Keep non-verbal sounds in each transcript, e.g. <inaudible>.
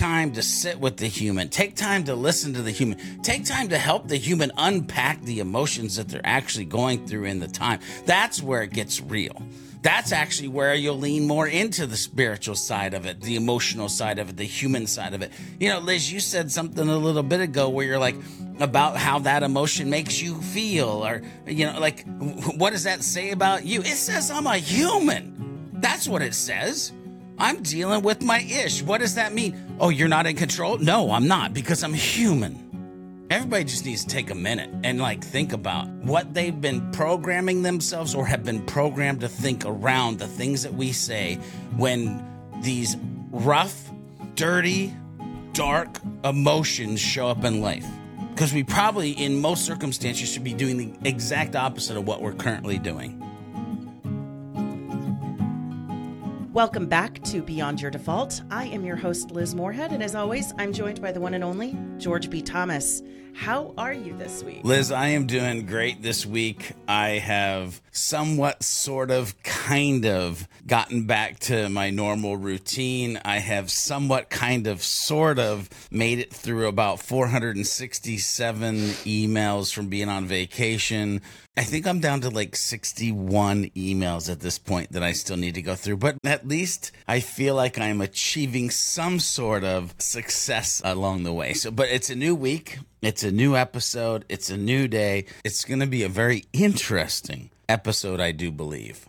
time to sit with the human. Take time to listen to the human. Take time to help the human unpack the emotions that they're actually going through in the time. That's where it gets real that's actually where you'll lean more into the spiritual side of it, the emotional side of it, the human side of it. You know, Liz, you said something a little bit ago where you're like, about how that emotion makes you feel, or, you know, like, what does that say about you? It says I'm a human. That's what it says. I'm dealing with my ish. What does that mean? Oh, you're not in control? No, I'm not because I'm human. Everybody just needs to take a minute and like think about what they've been programming themselves or have been programmed to think around the things that we say when these rough, dirty, dark emotions show up in life. Because we probably, in most circumstances, should be doing the exact opposite of what we're currently doing. Welcome back to Beyond Your Default. I am your host, Liz Moorehead, and as always, I'm joined by the one and only George B. Thomas. How are you this week? Liz, I am doing great this week. I have somewhat, sort of, kind of gotten back to my normal routine. I have somewhat, kind of, sort of made it through about 467 emails from being on vacation. I think I'm down to like 61 emails at this point that I still need to go through, but at least I feel like I'm achieving some sort of success along the way. So, but it's a new week. It's a new episode. It's a new day. It's going to be a very interesting episode, I do believe.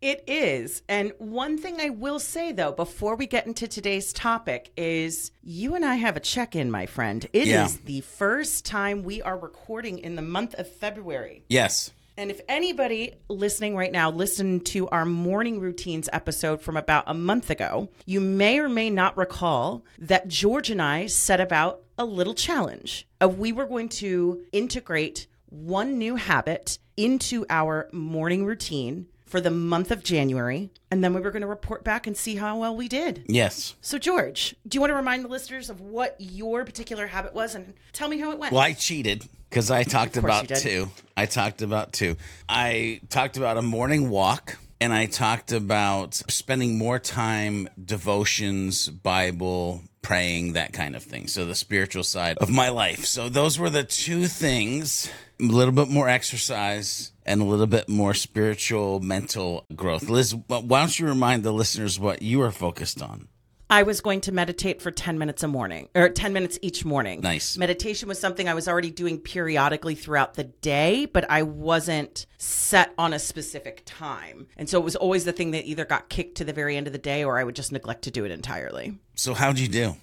It is. And one thing I will say, though, before we get into today's topic, is you and I have a check in, my friend. It Yeah. is the first time we are recording in the month of February. Yes. And if anybody listening right now listened to our morning routines episode from about a month ago, you may or may not recall that George and I set about a little challenge. Of we were going to integrate one new habit into our morning routine for the month of January, and then we were going to report back and see how well we did. Yes. So, George, do you want to remind the listeners of what your particular habit was and tell me how it went? Well, I cheated because I talked about two. I talked about two. I talked about a morning walk and I talked about spending more time devotions, Bible, praying, that kind of thing. So the spiritual side of my life. So those were the two things. A little bit more exercise and a little bit more spiritual mental growth. Liz, why don't you remind the listeners what you are focused on? I was going to meditate for 10 minutes a morning or 10 minutes each morning. Nice. Meditation was something I was already doing periodically throughout the day, but I wasn't set on a specific time. And so it was always the thing that either got kicked to the very end of the day or I would just neglect to do it entirely. So how'd you do?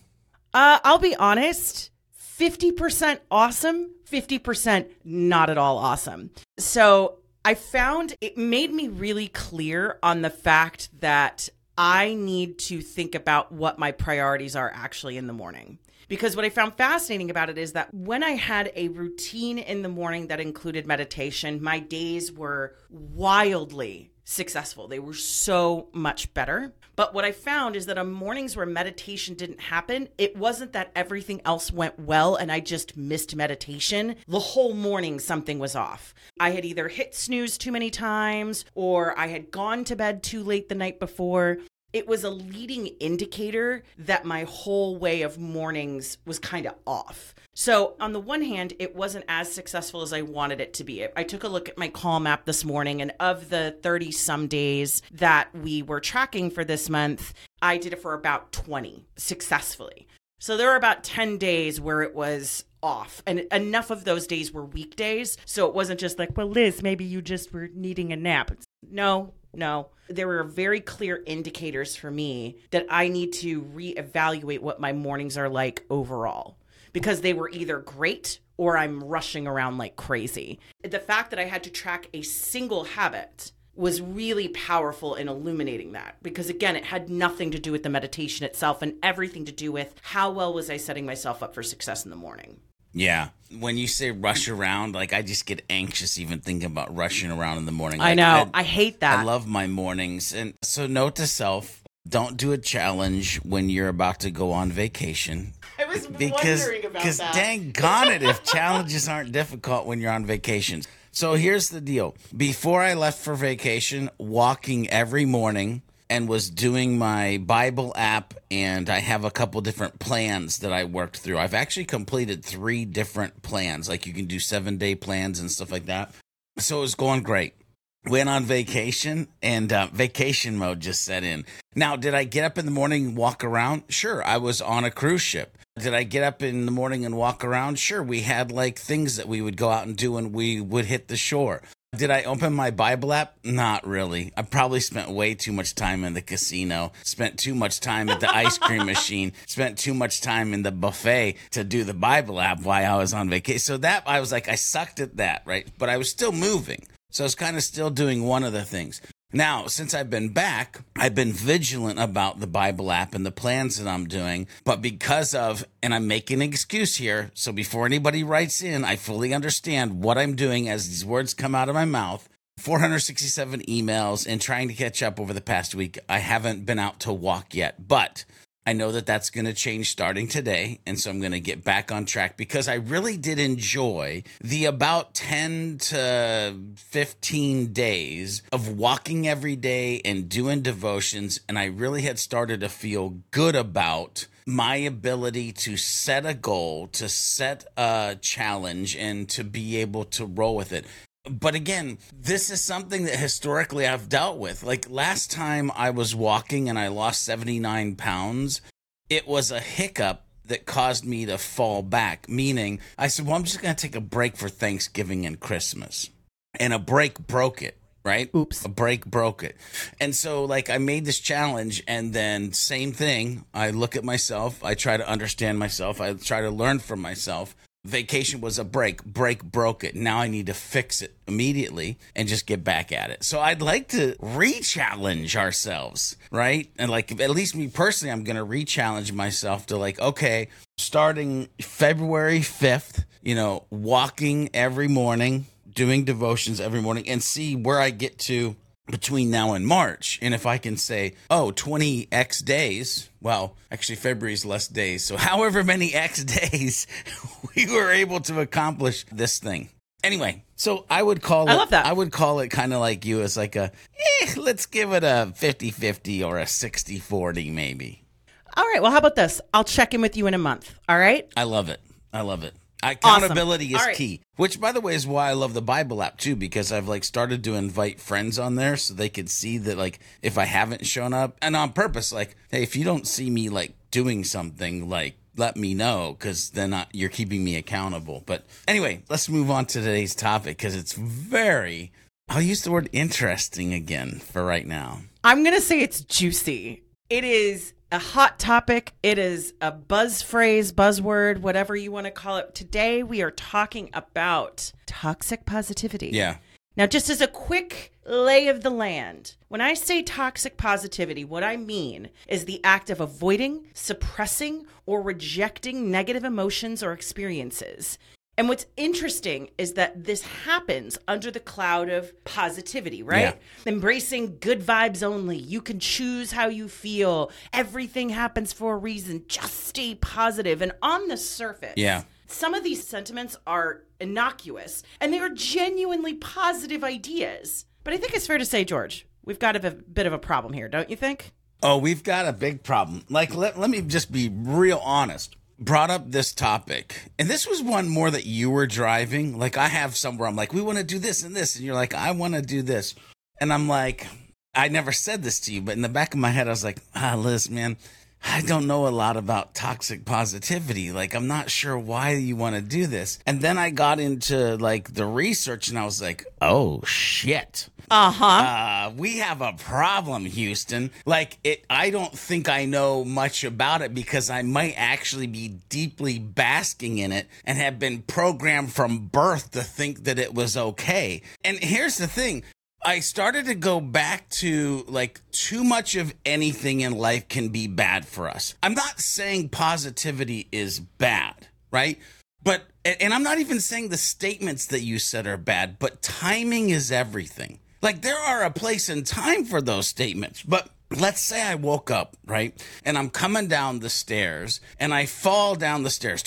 Uh, I'll be honest 50% awesome, 50% not at all awesome. So I found it made me really clear on the fact that I need to think about what my priorities are actually in the morning. Because what I found fascinating about it is that when I had a routine in the morning that included meditation, my days were wildly successful. They were so much better. But what I found is that on mornings where meditation didn't happen, it wasn't that everything else went well and I just missed meditation. The whole morning, something was off. I had either hit snooze too many times or I had gone to bed too late the night before it was a leading indicator that my whole way of mornings was kind of off. So, on the one hand, it wasn't as successful as I wanted it to be. I took a look at my call map this morning, and of the 30 some days that we were tracking for this month, I did it for about 20 successfully. So, there were about 10 days where it was off, and enough of those days were weekdays. So, it wasn't just like, well, Liz, maybe you just were needing a nap. No, no. There were very clear indicators for me that I need to reevaluate what my mornings are like overall because they were either great or I'm rushing around like crazy. The fact that I had to track a single habit was really powerful in illuminating that because again it had nothing to do with the meditation itself and everything to do with how well was I setting myself up for success in the morning. Yeah. When you say rush around, like I just get anxious even thinking about rushing around in the morning. I Like, know. I, hate that. I love my mornings. And so, note to self don't do a challenge when you're about to go on vacation. I was Because, wondering about because that. dang gone it if challenges aren't difficult when you're on vacations. So here's the deal. Before I left for vacation, walking every morning and was doing my Bible app, and I have a couple different plans that I worked through. I've actually completed three different plans, like you can do seven day plans and stuff like that. So it was going great. Went on vacation, and uh, vacation mode just set in. Now, did I get up in the morning and walk around? Sure, I was on a cruise ship. Did I get up in the morning and walk around? Sure, we had like things that we would go out and do when we would hit the shore. Did I open my Bible app? Not really. I probably spent way too much time in the casino, spent too much time at the ice cream machine, spent too much time in the buffet to do the Bible app while I was on vacation. So that I was like, I sucked at that, right? But I was still moving. So I was kind of still doing one of the things. Now, since I've been back, I've been vigilant about the Bible app and the plans that I'm doing. But because of, and I'm making an excuse here. So before anybody writes in, I fully understand what I'm doing as these words come out of my mouth. 467 emails and trying to catch up over the past week. I haven't been out to walk yet, but I know that that's going to change starting today. And so I'm going to get back on track because I really did enjoy the about 10 to 15 days of walking every day and doing devotions. And I really had started to feel good about my ability to set a goal, to set a challenge, and to be able to roll with it but again, this is something that historically I've dealt with. Like last time I was walking and I lost 79 pounds, it was a hiccup that caused me to fall back. Meaning, I said, Well, I'm just going to take a break for Thanksgiving and Christmas. And a break broke it right? Oops. A break broke it. And so like I made this challenge and then same thing. I look at myself, I try to understand myself, I try to learn from myself vacation was a break. Break broke it. Now I need to fix it immediately and just get back at it. So I'd like to re-challenge ourselves, right? And like at least me personally, I'm to re-challenge myself to like, okay, starting February 5th, you know, walking every morning, doing devotions every morning and see where I get to between now and March. And if I can say, oh, 20 X days, well, actually, February's less days. So, <laughs> however many X days, <laughs> we were able to accomplish this thing. Anyway, so I would call I it, love that. I would call it kind of like you as like a, eh, let's give it a 50 50 or a 60 40, maybe. All right. Well, how about this? I'll check in with you in a month. All right. I love it. I love it. Awesome. Accountability is All right. key. Which, by the way, is why I love the Bible app too, because I've like started to invite friends on there so they could see that like if I haven't shown up, and on purpose, like, hey, if you don't see me like doing something, like let me know because then I, you're keeping me accountable. But anyway, let's move on to today's topic because it's very. I'll use the word interesting again for right now. I'm going to say it's juicy. It is a hot topic. It is a buzz phrase, buzzword, whatever you want to call it. Today, we are talking about toxic positivity. Yeah. Now, just as a quick lay of the land, when I say toxic positivity, what I mean is the act of avoiding, suppressing, or rejecting negative emotions or experiences. And what's interesting is that this happens under the cloud of positivity, right? Embracing good vibes only. You can choose how you feel. Everything happens for a reason. Just stay positive. And on the surface, Yeah. some of these sentiments are innocuous and they are genuinely positive ideas. But I think it's fair to say, George, we've got a bit of a problem here, don't you think? Oh, we've got a big problem. Like, let, let me just be real honest. Brought up this topic, and this was one more that you were driving. Like, I have somewhere I'm like, we want to do this and this. And you're like, I want to do this. And I'm like, I never said this to you, but in the back of my head, I was like, ah, Liz, man, I don't know a lot about toxic positivity. Like, I'm not sure why you want to do this. And then I got into like the research and I was like, oh shit. Uh-huh. Uh, we have a problem, Houston. Like it, I don't think I know much about it because I might actually be deeply basking in it and have been programmed from birth to think that it was okay. And here's the thing. I started to go back to like too much of anything in life can be bad for us. I'm not saying positivity is bad, right? But, and I'm not even saying the statements that you said are bad, but timing is everything. Like there are a place and time for those statements, but let's say I woke up, right? And I'm coming down the stairs and I fall down the stairs,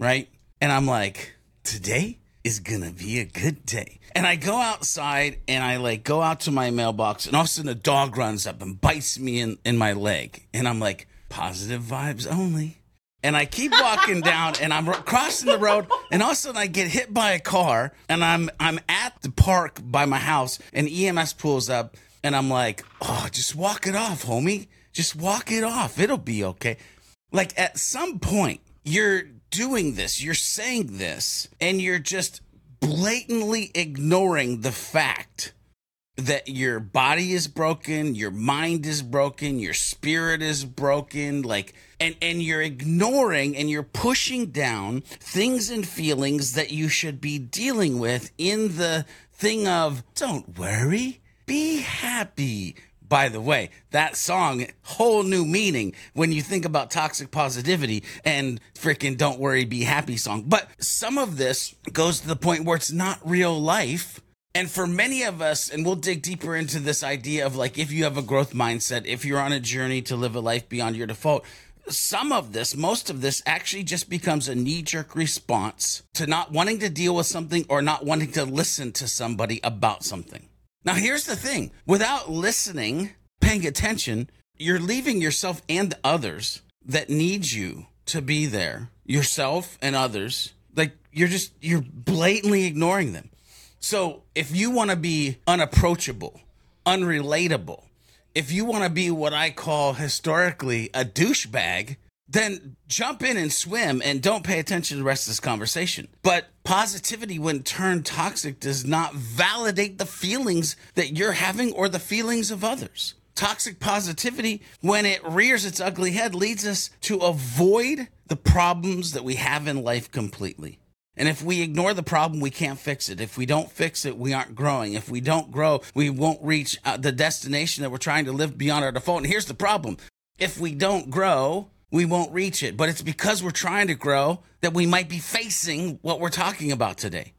right? And I'm like, today is gonna be a good day. And I go outside and I like go out to my mailbox and all of a sudden a dog runs up and bites me in, in my leg. And I'm like, positive vibes only. And I keep walking down and I'm crossing the road and all of a sudden I get hit by a car and I'm I'm at the park by my house and EMS pulls up and I'm like, "Oh, just walk it off, homie. Just walk it off. It'll be okay." Like at some point you're doing this, you're saying this, and you're just blatantly ignoring the fact that your body is broken, your mind is broken, your spirit is broken, like and and you're ignoring and you're pushing down things and feelings that you should be dealing with in the thing of don't worry, be happy, by the way, that song, whole new meaning when you think about toxic positivity and freaking don't worry, be happy song. But some of this goes to the point where it's not real life. And for many of us, and we'll dig deeper into this idea of like if you have a growth mindset, if you're on a journey to live a life beyond your default, some of this, most of this actually just becomes a knee jerk response to not wanting to deal with something or not wanting to listen to somebody about something. Now, here's the thing without listening, paying attention, you're leaving yourself and others that need you to be there, yourself and others. Like you're just, you're blatantly ignoring them. So if you want to be unapproachable, unrelatable, if you want to be what I call historically a douchebag, then jump in and swim and don't pay attention to the rest of this conversation. But positivity, when turned toxic, does not validate the feelings that you're having or the feelings of others. Toxic positivity, when it rears its ugly head, leads us to avoid the problems that we have in life completely. And if we ignore the problem, we can't fix it. If we don't fix it, we aren't growing. If we don't grow, we won't reach uh, the destination that we're trying to live beyond our default. And here's the problem if we don't grow, we won't reach it. But it's because we're trying to grow that we might be facing what we're talking about today.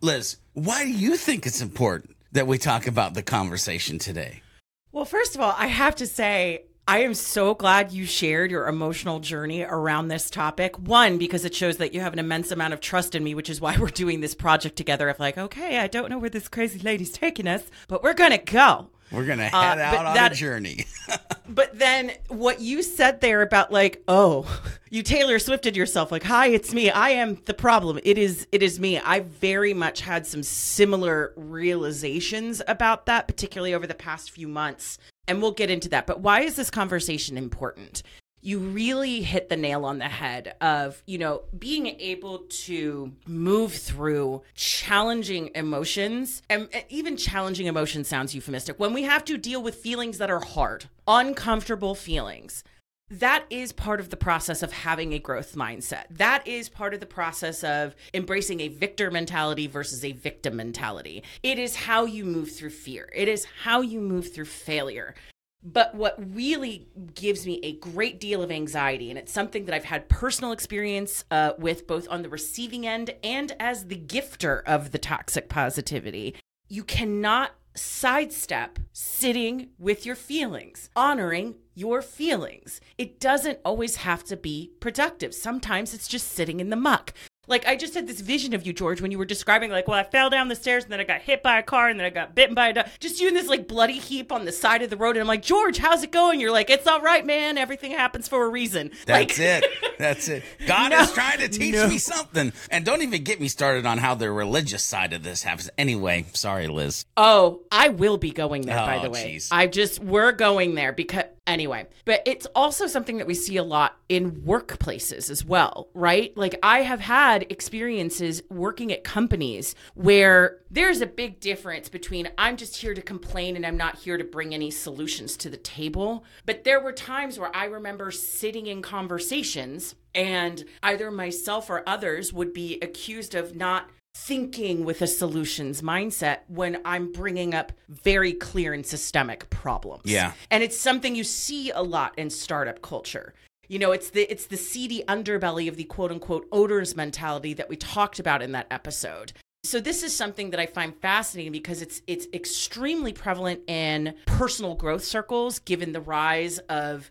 Liz, why do you think it's important that we talk about the conversation today? Well, first of all, I have to say, I am so glad you shared your emotional journey around this topic. One, because it shows that you have an immense amount of trust in me, which is why <laughs> we're doing this project together. Of like, okay, I don't know where this crazy lady's taking us, but we're going to go. We're gonna uh, head uh, out on that, a journey. <laughs> but then what you said there about like, oh, you Taylor Swifted yourself, like, hi, it's me. I am the problem. It is it is me. I very much had some similar realizations about that, particularly over the past few months. And we'll get into that. But why is this conversation important? you really hit the nail on the head of, you know, being able to move through challenging emotions. And even challenging emotions sounds euphemistic. When we have to deal with feelings that are hard, uncomfortable feelings, that is part of the process of having a growth mindset. That is part of the process of embracing a victor mentality versus a victim mentality. It is how you move through fear, it is how you move through failure. But what really gives me a great deal of anxiety, and it's something that I've had personal experience uh, with both on the receiving end and as the gifter of the toxic positivity, you cannot sidestep sitting with your feelings, honoring your feelings. It doesn't always have to be productive. Sometimes it's just sitting in the muck. Like I just had this vision of you, George, when you were describing like, well, I fell down the stairs and then I got hit by a car and then I got bitten by a dog. Just you in this like bloody heap on the side of the road, and I'm like, George, how's it going? You're like, it's all right, man. Everything happens for a reason. That's like- it. That's it. God <laughs> no, is trying to teach no. me something. And don't even get me started on how the religious side of this happens. Anyway, sorry, Liz. Oh, I will be going there. Oh, by the way, geez. I just we're going there because Anyway, but it's also something that we see a lot in workplaces as well, right? Like I have had experiences working at companies where there's a big difference between I'm just here to complain and I'm not here to bring any solutions to the table. But there were times where I remember sitting in conversations and either myself or others would be accused of not thinking with a solutions mindset when I'm bringing up very clear and systemic problems. Yeah. And it's something you see a lot in startup culture. You know, it's the it's the seedy underbelly of the quote unquote odors mentality that we talked about in that episode. So this is something that I find fascinating because it's it's extremely prevalent in personal growth circles given the rise of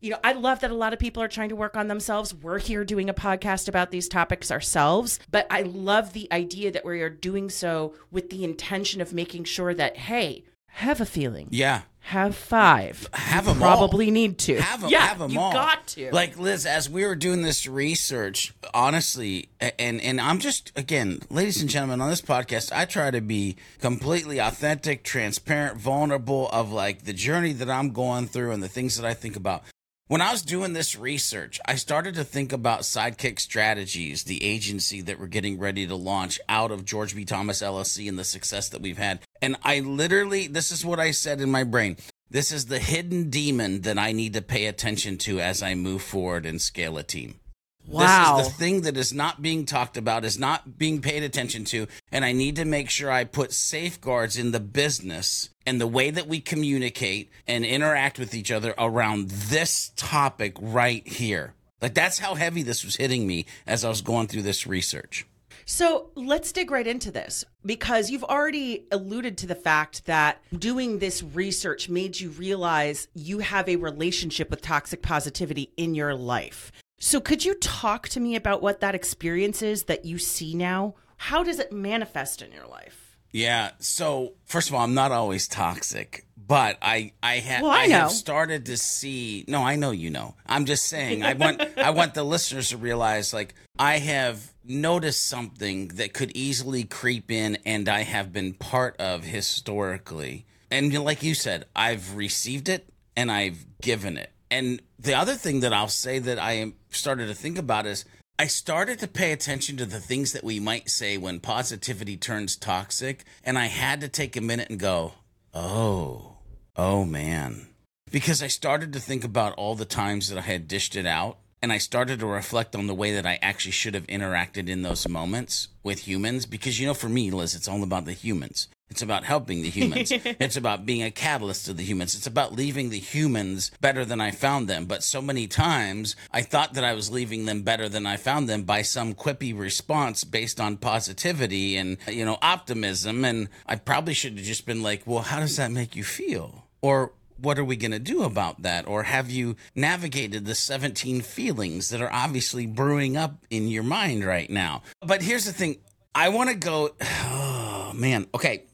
You know, I love that a lot of people are trying to work on themselves. We're here doing a podcast about these topics ourselves, but I love the idea that we are doing so with the intention of making sure that, hey, have a feeling. Yeah. Have five. Have them all. Probably need to. Have them, yeah, have 'em you all. got to. Like Liz, as we were doing this research, honestly, and and I'm just again, ladies and gentlemen, on this podcast, I try to be completely authentic, transparent, vulnerable of like the journey that I'm going through and the things that I think about. When I was doing this research, I started to think about Sidekick Strategies, the agency that we're getting ready to launch out of George B. Thomas LLC and the success that we've had. And I literally, this is what I said in my brain. This is the hidden demon that I need to pay attention to as I move forward and scale a team. Wow. This is the thing that is not being talked about, is not being paid attention to, and I need to make sure I put safeguards in the business and the way that we communicate and interact with each other around this topic right here. Like that's how heavy this was hitting me as I was going through this research. So let's dig right into this because you've already alluded to the fact that doing this research made you realize you have a relationship with toxic positivity in your life. So, could you talk to me about what that experience is that you see now? How does it manifest in your life? Yeah. So first of all, I'm not always toxic, but I I, ha- Well, I know. have started to see. No, I know you know. I'm just saying. I want <laughs> I want the listeners to realize like I have noticed something that could easily creep in, and I have been part of historically. And like you said, I've received it and I've given it. And the other thing that I'll say that I started to think about is I started to pay attention to the things that we might say when positivity turns toxic. And I had to take a minute and go, oh, oh man. Because I started to think about all the times that I had dished it out. And I started to reflect on the way that I actually should have interacted in those moments with humans. Because, you know, for me, Liz, it's all about the humans. It's about helping the humans. <laughs> it's about being a catalyst to the humans. It's about leaving the humans better than I found them. But so many times I thought that I was leaving them better than I found them by some quippy response based on positivity and, you know, optimism. And I probably should have just been like, well, how does that make you feel? Or what are we going to do about that? Or have you navigated the 17 feelings that are obviously brewing up in your mind right now? But here's the thing I want to go, oh <sighs> man, okay.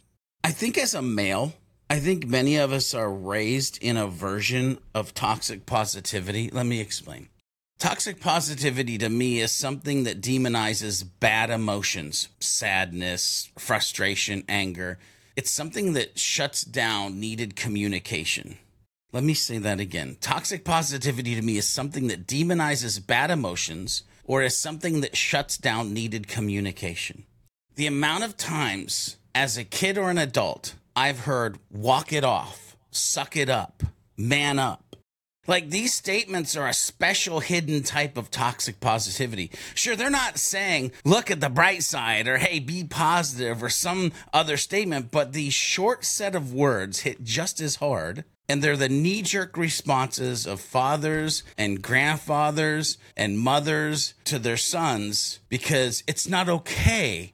I think as a male, I think many of us are raised in a version of toxic positivity. Let me explain. Toxic positivity to me is something that demonizes bad emotions, sadness, frustration, anger. It's something that shuts down needed communication. Let me say that again. Toxic positivity to me is something that demonizes bad emotions or is something that shuts down needed communication. The amount of times as a kid or an adult I've heard walk it off, suck it up, man up. Like these statements are a special hidden type of toxic positivity. Sure, they're not saying, look at the bright side or hey, be positive or some other statement, but these short set of words hit just as hard. And they're the knee jerk responses of fathers and grandfathers and mothers to their sons because it's not okay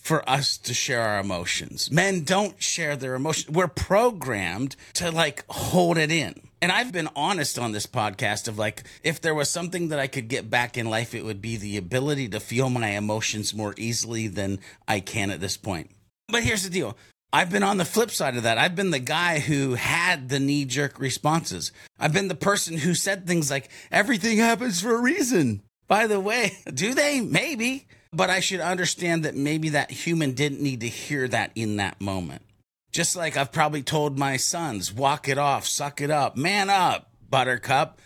for us to share our emotions. Men don't share their emotions. We're programmed to like hold it in. And I've been honest on this podcast of like, if there was something that I could get back in life, it would be the ability to feel my emotions more easily than I can at this point. But here's the deal. I've been on the flip side of that. I've been the guy who had the knee jerk responses. I've been the person who said things like, everything happens for a reason. By the way, <laughs> do they? Maybe. But I should understand that maybe that human didn't need to hear that in that moment. Just like I've probably told my sons, walk it off, suck it up, man up, buttercup.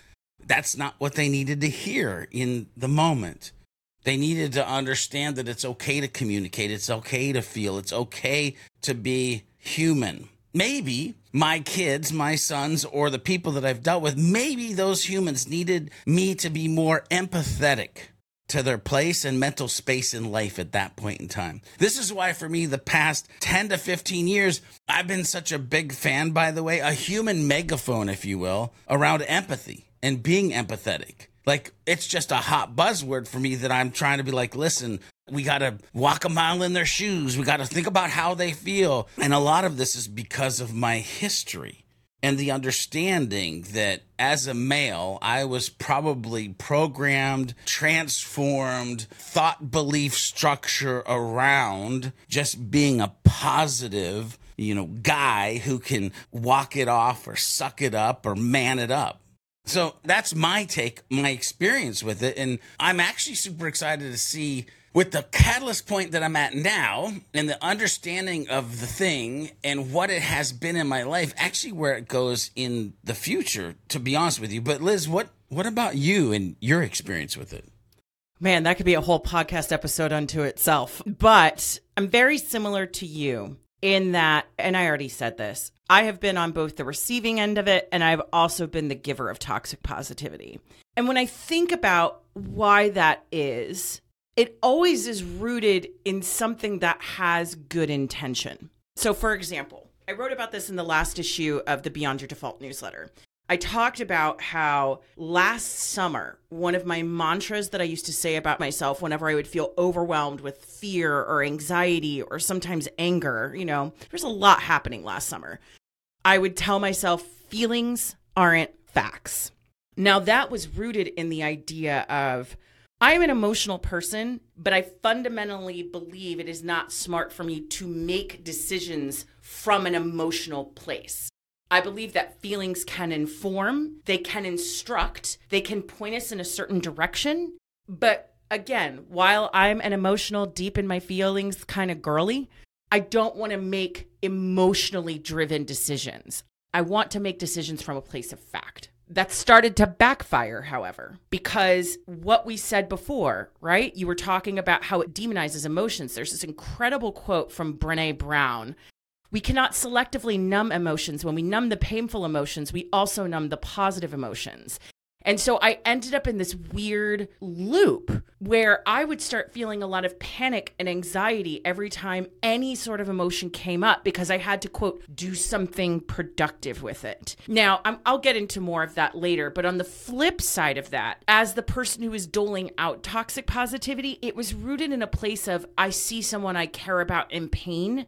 That's not what they needed to hear in the moment. They needed to understand that it's okay to communicate, it's okay to feel, it's okay to be human. Maybe my kids, my sons, or the people that I've dealt with, maybe those humans needed me to be more empathetic to their place and mental space in life at that point in time. This is why, for me, the past 10 to 15 years, I've been such a big fan, by the way, a human megaphone, if you will, around empathy and being empathetic. Like, it's just a hot buzzword for me that I'm trying to be like, listen, we got to walk a mile in their shoes. We got to think about how they feel. And a lot of this is because of my history. And the understanding that as a male, I was probably programmed, transformed, thought belief structure around just being a positive, you know, guy who can walk it off or suck it up or man it up. So that's my take, my experience with it. And I'm actually super excited to see with the catalyst point that I'm at now and the understanding of the thing and what it has been in my life, actually where it goes in the future, to be honest with you. But Liz, what what about you and your experience with it? Man, that could be a whole podcast episode unto itself. But I'm very similar to you in that, and I already said this, I have been on both the receiving end of it and I've also been the giver of toxic positivity. And when I think about why that is, it always is rooted in something that has good intention. So, for example, I wrote about this in the last issue of the Beyond Your Default newsletter. I talked about how last summer, one of my mantras that I used to say about myself whenever I would feel overwhelmed with fear or anxiety or sometimes anger, you know, there's a lot happening last summer. I would tell myself feelings aren't facts. Now, that was rooted in the idea of I'm an emotional person, but I fundamentally believe it is not smart for me to make decisions from an emotional place. I believe that feelings can inform, they can instruct, they can point us in a certain direction. But again, while I'm an emotional, deep in my feelings kind of girly, I don't want to make emotionally driven decisions. I want to make decisions from a place of fact. That started to backfire, however, because what we said before, right? You were talking about how it demonizes emotions. There's this incredible quote from Brene Brown. We cannot selectively numb emotions. When we numb the painful emotions, we also numb the positive emotions. And so I ended up in this weird loop where I would start feeling a lot of panic and anxiety every time any sort of emotion came up because I had to, quote, do something productive with it. Now, i will get into more of that later, but on the flip side of that, as the person who is doling out toxic positivity, it was rooted in a place of I see someone I care about in pain.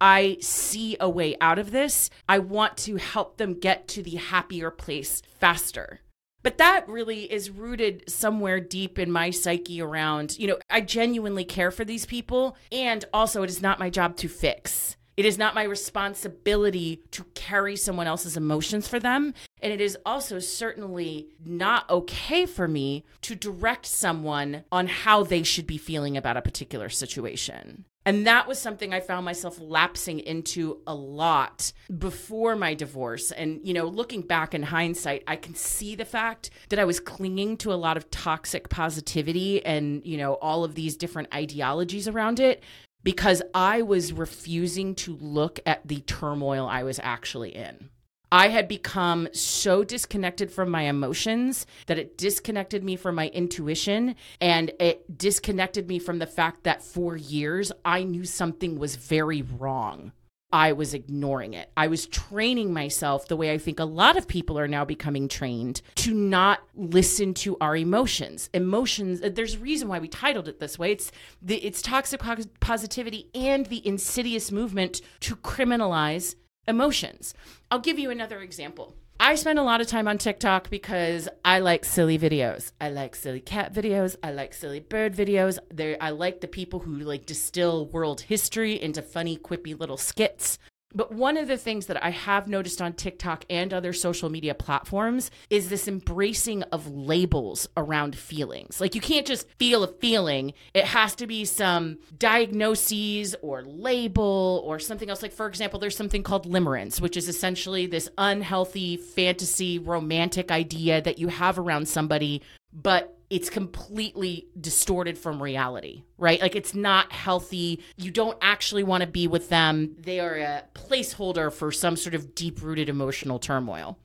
I see a way out of this. I want to help them get to the happier place faster. But that really is rooted somewhere deep in my psyche around, you know, I genuinely care for these people. And also, it is not my job to fix. It is not my responsibility to carry someone else's emotions for them. And it is also certainly not okay for me to direct someone on how they should be feeling about a particular situation. And that was something I found myself lapsing into a lot before my divorce. And, you know, looking back in hindsight, I can see the fact that I was clinging to a lot of toxic positivity and, you know, all of these different ideologies around it because I was refusing to look at the turmoil I was actually in. I had become so disconnected from my emotions that it disconnected me from my intuition and it disconnected me from the fact that for years I knew something was very wrong. I was ignoring it. I was training myself the way I think a lot of people are now becoming trained to not listen to our emotions. Emotions, uh, there's a reason why we titled it this way. It's the it's toxic positivity and the insidious movement to criminalize emotions. I'll give you another example. I spend a lot of time on TikTok because I like silly videos. I like silly cat videos. I like silly bird videos. There, I like the people who like distill world history into funny, quippy little skits. But one of the things that I have noticed on TikTok and other social media platforms is this embracing of labels around feelings. Like you can't just feel a feeling, it has to be some diagnoses or label or something else. Like, for example, there's something called limerence, which is essentially this unhealthy fantasy romantic idea that you have around somebody, but it's completely distorted from reality, right? Like it's not healthy. You don't actually want to be with them. They are a placeholder for some sort of deep rooted emotional turmoil.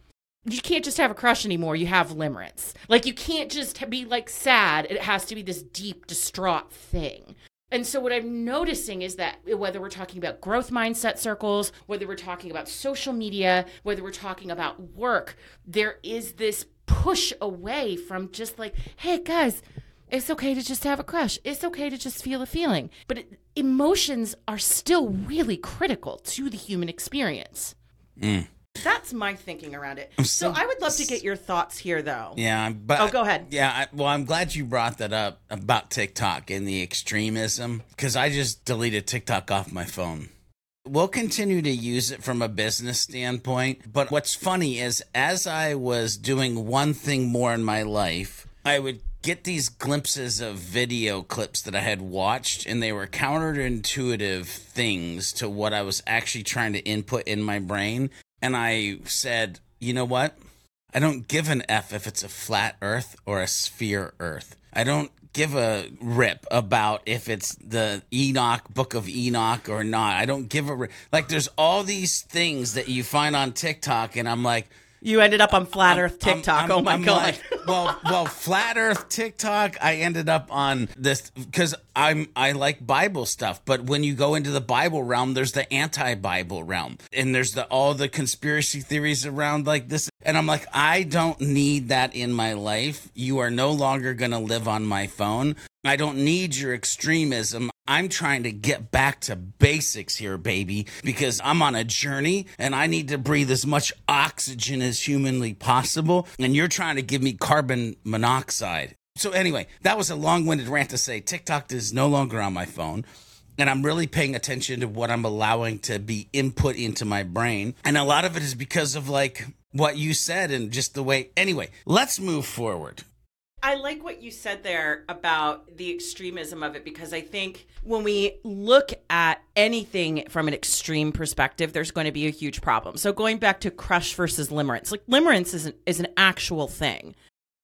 You can't just have a crush anymore. You have limerence. Like you can't just be like sad. It has to be this deep, distraught thing. And so, what I'm noticing is that whether we're talking about growth mindset circles, whether we're talking about social media, whether we're talking about work, there is this push away from just like, hey guys, it's okay to just have a crush. It's okay to just feel a feeling. But it, emotions are still really critical to the human experience. Mm. That's my thinking around it. So so- I would love to get your thoughts here, though. Yeah, but Oh, go ahead. Yeah, I, well, I'm glad you brought that up about TikTok and the extremism because I just deleted TikTok off my phone. We'll continue to use it from a business standpoint, but what's funny is as I was doing one thing more in my life, I would get these glimpses of video clips that I had watched, and they were counterintuitive things to what I was actually trying to input in my brain. And I said, you know what? I don't give an F if it's a flat earth or a sphere earth. I don't give a rip about if it's the Enoch, Book of Enoch or not. I don't give a rip. Like, there's all these things that you find on TikTok, and I'm like, You ended up on Flat Earth I'm- TikTok. I'm- oh my I'm god. like, <laughs> well, well, flat Earth TikTok. I ended up on this because I'm I like Bible stuff, but when you go into the Bible realm, there's the anti-Bible realm, and there's the all the conspiracy theories around like this. And I'm like, I don't need that in my life. You are no longer going to live on my phone. I don't need your extremism. I'm trying to get back to basics here, baby, because I'm on a journey and I need to breathe as much oxygen as humanly possible. And you're trying to give me carbon monoxide. So, anyway, that was a long winded rant to say TikTok is no longer on my phone. And I'm really paying attention to what I'm allowing to be input into my brain. And a lot of it is because of like what you said and just the way. Anyway, let's move forward. I like what you said there about the extremism of it because I think when we look at anything from an extreme perspective, there's going to be a huge problem. So going back to crush versus limerence, like limerence is an, is an actual thing.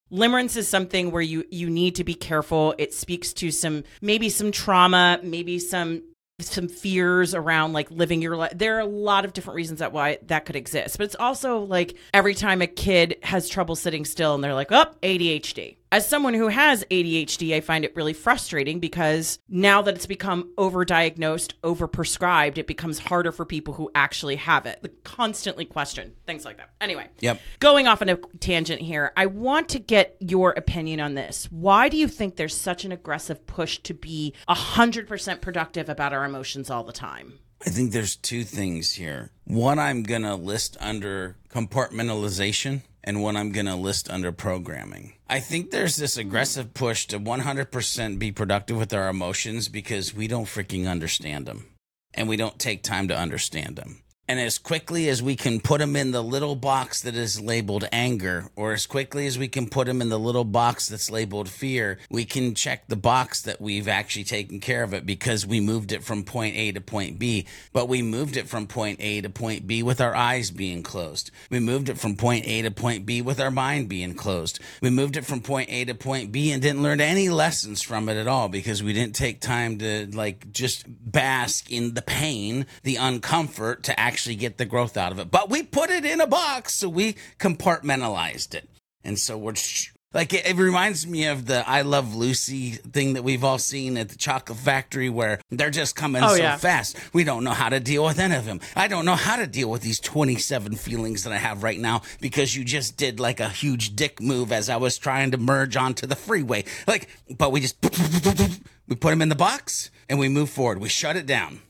Limerence is something where you you need to be careful. It speaks to some maybe some trauma, maybe some some fears around like living your life. There are a lot of different reasons that why that could exist. But it's also like every time a kid has trouble sitting still and they're like, "Oh, ADHD." As someone who has ADHD, I find it really frustrating because now that it's become overdiagnosed, overprescribed, it becomes harder for people who actually have it. Like, constantly question things like that. Anyway, Yep. going off on a tangent here, I want to get your opinion on this. Why do you think there's such an aggressive push to be 100% productive about our emotions all the time? I think there's two things here. One I'm going to list under compartmentalization and what I'm going to list under programming. I think there's this aggressive push to 100% be productive with our emotions because we don't freaking understand them and we don't take time to understand them. And as quickly as we can put them in the little box that is labeled anger, or as quickly as we can put them in the little box that's labeled fear, we can check the box that we've actually taken care of it because we moved it from point A to point B. But we moved it from point A to point B with our eyes being closed. We moved it from point A to point B with our mind being closed. We moved it from point A to point B and didn't learn any lessons from it at all because we didn't take time to like just bask in the pain, the uncomfort to actually get the growth out of it. But we put it in a box, so we compartmentalized it. And so we're sh- like, it, it reminds me of the I Love Lucy thing that we've all seen at the chocolate factory where they're just coming Oh, so yeah. fast. We don't know how to deal with any of them. I don't know how to deal with these 27 feelings that I have right now because you just did like a huge dick move as I was trying to merge onto the freeway. Like, but we just, <laughs> we put them in the box and we move forward. We shut it down.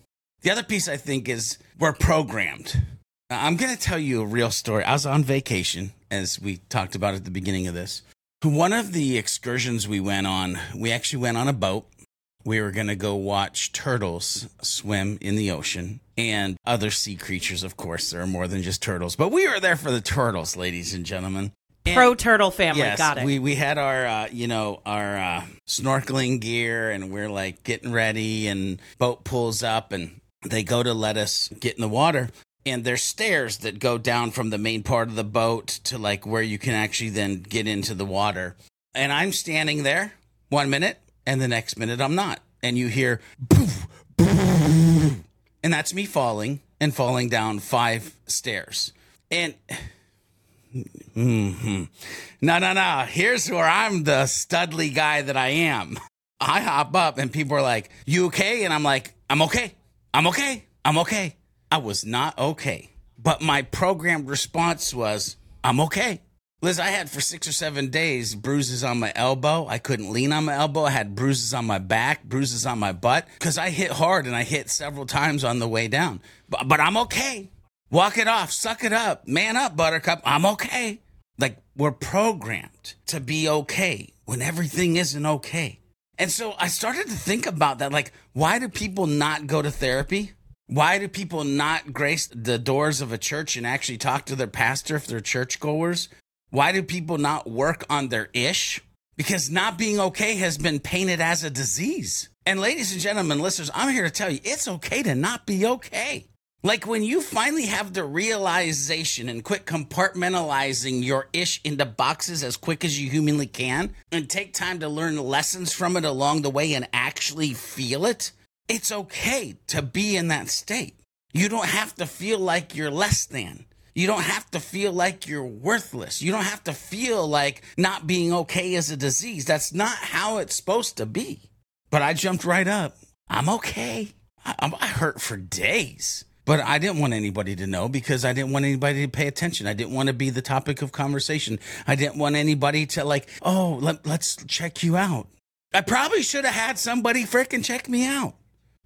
The other piece I think is we're programmed. I'm going to tell you a real story. I was on vacation, as we talked about at the beginning of this. One of the excursions we went on, we actually went on a boat. We were going to go watch turtles swim in the ocean and other sea creatures, of course. There are more than just turtles, but we were there for the turtles, ladies and gentlemen. And- Pro turtle family. Yes, Got it. we we had our uh, you know our uh, snorkeling gear, and we're like getting ready, and boat pulls up, and they go to let us get in the water. And there's stairs that go down from the main part of the boat to like where you can actually then get into the water. And I'm standing there one minute, and the next minute I'm not. And you hear poof, poof, and that's me falling and falling down five stairs. And hmm No, no, no. Here's where I'm the studly guy that I am. I hop up and people are like, You okay? And I'm like, I'm okay. I'm okay. I'm okay. I was not okay. But my programmed response was, I'm okay. Liz, I had for six or seven days bruises on my elbow. I couldn't lean on my elbow. I had bruises on my back, bruises on my butt because I hit hard and I hit several times on the way down. But, but I'm okay. Walk it off, suck it up, man up, buttercup. I'm okay. Like we're programmed to be okay when everything isn't okay. And so I started to think about that. Like, why do people not go to therapy? Why do people not grace the doors of a church and actually talk to their pastor if they're churchgoers? Why do people not work on their ish? Because not being okay has been painted as a disease. And ladies and gentlemen, listeners, I'm here to tell you it's okay to not be okay. Like when you finally have the realization and quit compartmentalizing your ish into boxes as quick as you humanly can and take time to learn lessons from it along the way and actually feel it, it's okay to be in that state. You don't have to feel like you're less than. You don't have to feel like you're worthless. You don't have to feel like not being okay is a disease. That's not how it's supposed to be. But I jumped right up. I'm okay. I, I hurt for days. But I didn't want anybody to know because I didn't want anybody to pay attention. I didn't want to be the topic of conversation. I didn't want anybody to like, oh, let, let's check you out. I probably should have had somebody freaking check me out.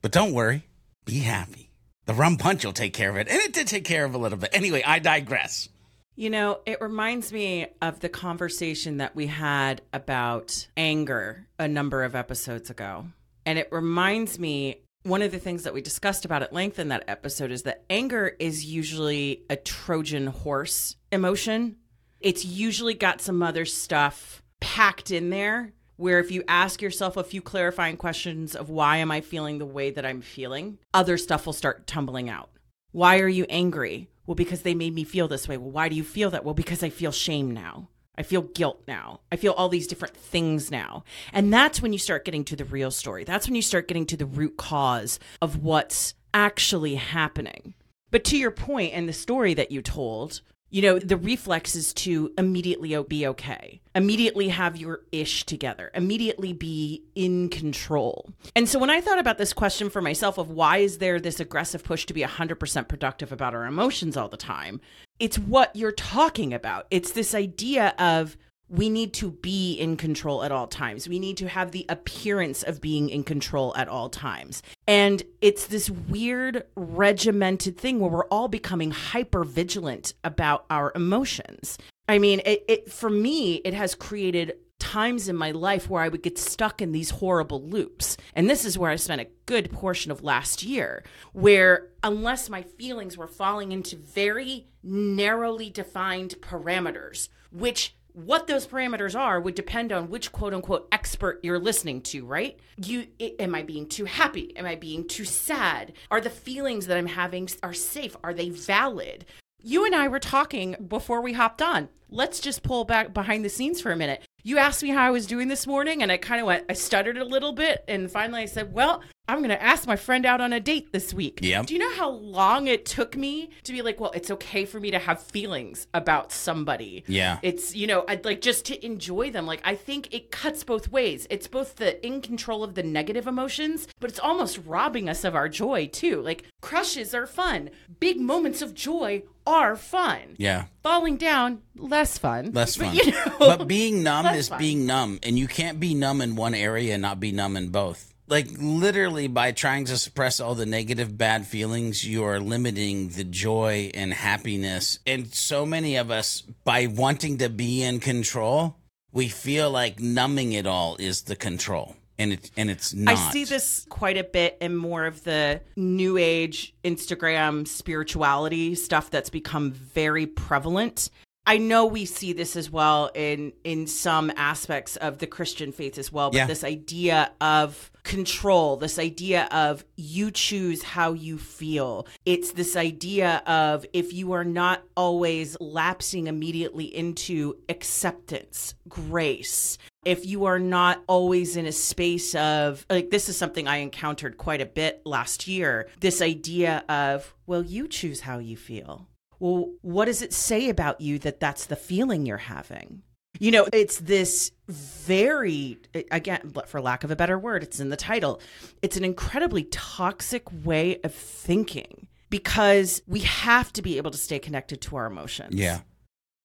But don't worry, be happy. The rum punch will take care of it. And it did take care of a little bit. Anyway, I digress. You know, it reminds me of the conversation that we had about anger a number of episodes ago. And it reminds me one of the things that we discussed about at length in that episode is that anger is usually a Trojan horse emotion. It's usually got some other stuff packed in there where if you ask yourself a few clarifying questions of why am I feeling the way that I'm feeling, other stuff will start tumbling out. Why are you angry? Well, because they made me feel this way. Well, why do you feel that? Well, because I feel shame now. I feel guilt now. I feel all these different things now. And that's when you start getting to the real story. That's when you start getting to the root cause of what's actually happening. But to your point and the story that you told, you know, the reflex is to immediately be okay, immediately have your ish together, immediately be in control. And so when I thought about this question for myself of why is there this aggressive push to be 100% productive about our emotions all the time, it's what you're talking about. It's this idea of we need to be in control at all times. We need to have the appearance of being in control at all times. And it's this weird regimented thing where we're all becoming hyper vigilant about our emotions. I mean, it, it for me, it has created times in my life where I would get stuck in these horrible loops. And this is where I spent a good portion of last year, where unless my feelings were falling into very narrowly defined parameters, which what those parameters are would depend on which quote unquote expert you're listening to, right? You it, am I being too happy? Am I being too sad? Are the feelings that I'm having are safe? Are they valid? You and I were talking before we hopped on. Let's just pull back behind the scenes for a minute. You asked me how I was doing this morning, and I kind of went, I stuttered a little bit. And finally, I said, Well, I'm going to ask my friend out on a date this week. Yeah. Do you know how long it took me to be like, well, it's okay for me to have feelings about somebody? Yeah. It's, you know, I'd like just to enjoy them. Like, I think it cuts both ways. It's both the in control of the negative emotions, but it's almost robbing us of our joy too. Like, crushes are fun, big moments of joy are fun. Yeah. Falling down, less fun. Less <laughs> fun. But, you know, but being <laughs> numb is fun. being numb, and you can't be numb in one area and not be numb in both. Like literally, by trying to suppress all the negative, bad feelings, you are limiting the joy and happiness. And so many of us, by wanting to be in control, we feel like numbing it all is the control, and it and it's not. I see this quite a bit in more of the new age Instagram spirituality stuff that's become very prevalent. I know we see this as well in in some aspects of the Christian faith as well, but Yeah. this idea of control, this idea of you choose how you feel. It's this idea of if you are not always lapsing immediately into acceptance, grace, if you are not always in a space of like this is something I encountered quite a bit last year, this idea of well you choose how you feel. Well, what does it say about you that that's the feeling you're having? You know, it's this very, again, for lack of a better word, it's in the title. It's an incredibly toxic way of thinking because we have to be able to stay connected to our emotions. yeah.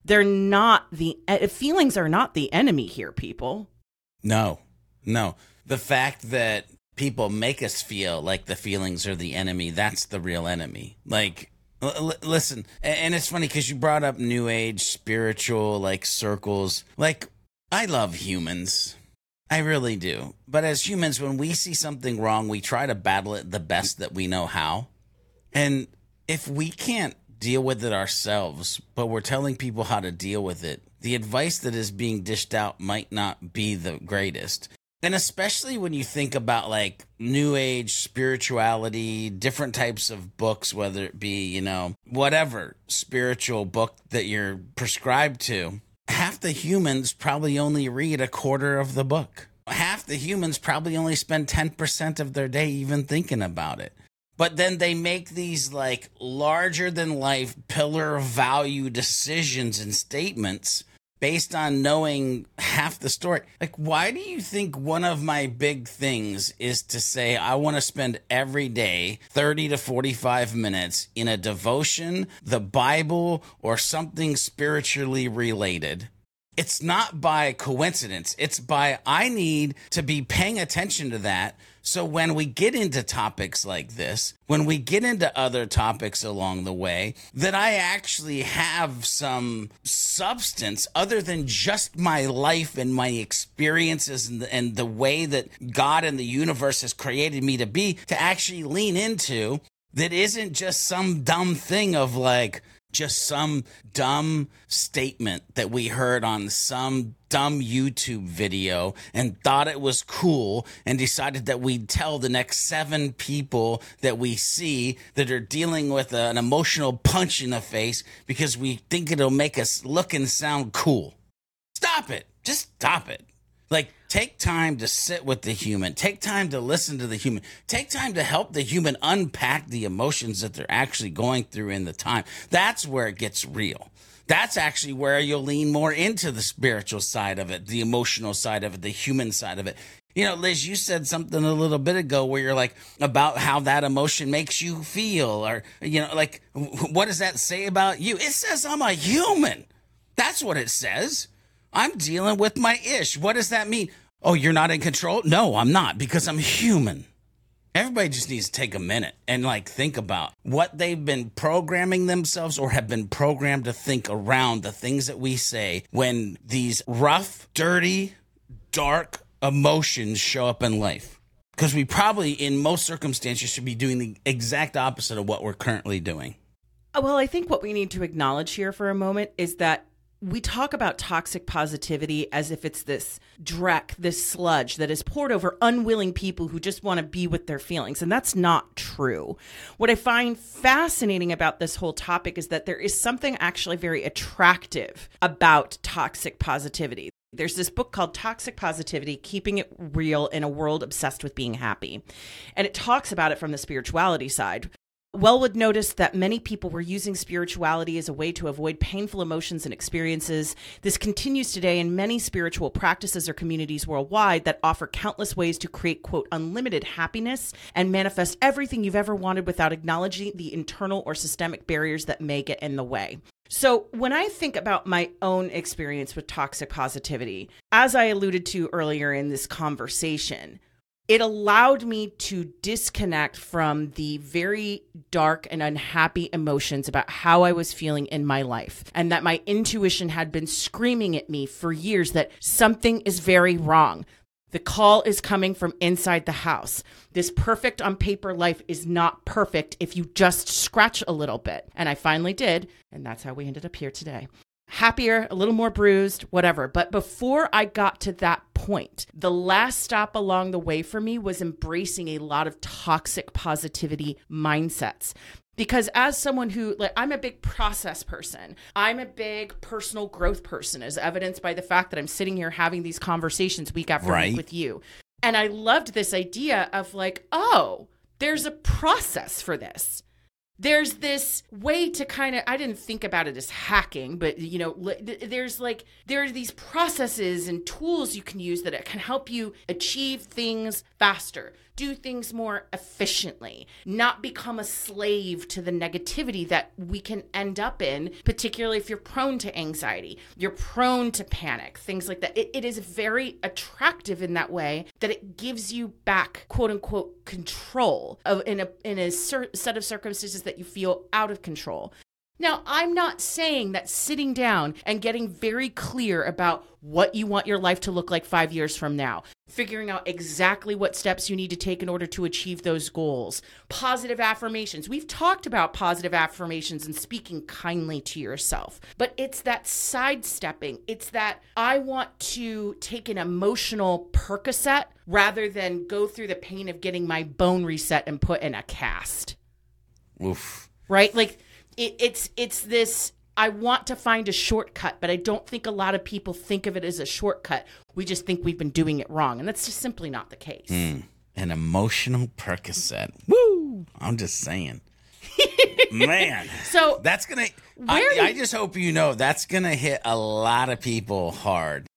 They're not the, eh, feelings are not the enemy here, people. No, no. The fact that people make us feel like the feelings are the enemy, that's the real enemy. Like, L- listen, and it's funny because you brought up new age spiritual like circles. Like, I love humans. I really do. But as humans, when we see something wrong, we try to battle it the best that we know how. And if we can't deal with it ourselves, but we're telling people how to deal with it, the advice that is being dished out might not be the greatest. And especially when you think about like new age spirituality, different types of books, whether it be, you know, whatever spiritual book that you're prescribed to, half the humans probably only read a quarter of the book. Half the humans probably only spend 10% of their day even thinking about it. But then they make these like larger than life pillar value decisions and statements based on knowing half the story. Like, why do you think one of my big things is to say I want to spend every day 30 to 45 minutes in a devotion, the Bible, or something spiritually related? It's not by coincidence. It's by I need to be paying attention to that so when we get into topics like this, when we get into other topics along the way, that I actually have some substance other than just my life and my experiences and the, and the way that God and the universe has created me to be to actually lean into that isn't just some dumb thing of like, just some dumb statement that we heard on some dumb YouTube video and thought it was cool and decided that we'd tell the next seven people that we see that are dealing with an emotional punch in the face because we think it'll make us look and sound cool. Stop it. Just stop it. Like, take time to sit with the human. Take time to listen to the human. Take time to help the human unpack the emotions that they're actually going through in the time. That's where it gets real. That's actually where you'll lean more into the spiritual side of it, the emotional side of it, the human side of it. You know, Liz, you said something a little bit ago where you're like about how that emotion makes you feel, or, you know, like, what does that say about you? It says I'm a human. That's what it says. I'm dealing with my ish. What does that mean? Oh, you're not in control? No, I'm not because I'm human. Everybody just needs to take a minute and like think about what they've been programming themselves or have been programmed to think around the things that we say when these rough, dirty, dark emotions show up in life. Because we probably, in most circumstances, should be doing the exact opposite of what we're currently doing. Well, I think what we need to acknowledge here for a moment is that we talk about toxic positivity as if it's this dreck, this sludge that is poured over unwilling people who just want to be with their feelings. And that's not true. What I find fascinating about this whole topic is that there is something actually very attractive about toxic positivity. There's this book called Toxic Positivity Keeping It Real in a World Obsessed with Being Happy. And it talks about it from the spirituality side. Welwood noticed that many people were using spirituality as a way to avoid painful emotions and experiences. This continues today in many spiritual practices or communities worldwide that offer countless ways to create, quote, unlimited happiness and manifest everything you've ever wanted without acknowledging the internal or systemic barriers that may get in the way. So, when I think about my own experience with toxic positivity, as I alluded to earlier in this conversation, it allowed me to disconnect from the very dark and unhappy emotions about how I was feeling in my life. And that my intuition had been screaming at me for years that something is very wrong. The call is coming from inside the house. This perfect on paper life is not perfect if you just scratch a little bit. And I finally did. And that's how we ended up here today happier, a little more bruised, whatever. But before I got to that point, the last stop along the way for me was embracing a lot of toxic positivity mindsets. Because as someone who, like, I'm a big process person, I'm a big personal growth person, as evidenced by the fact that I'm sitting here having these conversations week after Right. week with you. And I loved this idea of, like, oh, there's a process for this there's this way to kind of i didn't think about it as hacking but you know there's like there are these processes and tools you can use that can help you achieve things faster do things more efficiently not become a slave to the negativity that we can end up in particularly if you're prone to anxiety you're prone to panic things like that it, it is very attractive in that way that it gives you back quote unquote control of in a in a cer- set of circumstances that you feel out of control. Now, I'm not saying that sitting down and getting very clear about what you want your life to look like five years from now, figuring out exactly what steps you need to take in order to achieve those goals, positive affirmations. We've talked about positive affirmations and speaking kindly to yourself, but it's that sidestepping. It's that I want to take an emotional Percocet rather than go through the pain of getting my bone reset and put in a cast. Oof. Right? Like, it, it's it's this I want to find a shortcut, but I don't think a lot of people think of it as a shortcut. We just think we've been doing it wrong, and that's just simply not the case. Mm, an emotional Percocet. <laughs> Woo! I'm just saying. <laughs> Man. So that's gonna I, I just hope you know that's gonna hit a lot of people hard.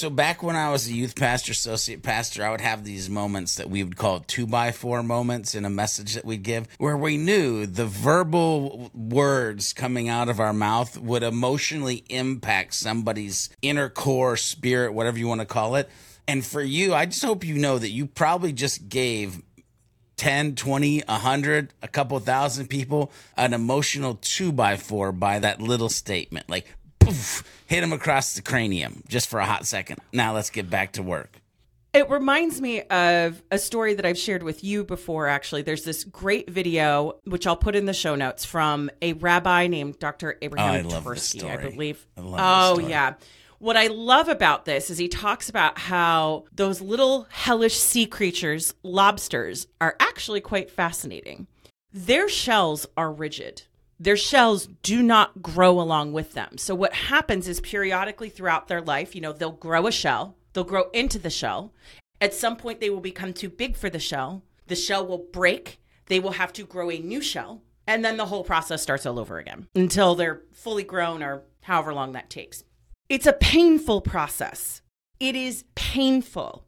So back when I was a youth pastor, associate pastor, I would have these moments that we would call two by four moments in a message that we'd give, where we knew the verbal words coming out of our mouth would emotionally impact somebody's inner core, spirit, whatever you want to call it. And for you, I just hope you know that you probably just gave 10, 20, 100, a couple thousand people an emotional two by four by that little statement. Like, poof, hit him across the cranium just for a hot second. Now let's get back to work. It reminds me of a story that I've shared with you before, actually. There's this great video, which I'll put in the show notes, from a rabbi named Dr. Abraham oh, I Twerski, I believe. I oh, yeah. What I love about this is he talks about how those little hellish sea creatures, lobsters, are actually quite fascinating. Their shells are rigid their shells do not grow along with them. So what happens is periodically throughout their life, you know, they'll grow a shell, they'll grow into the shell. At some point they will become too big for the shell. The shell will break. They will have to grow a new shell. And then the whole process starts all over again until they're fully grown or however long that takes. It's a painful process. It is painful.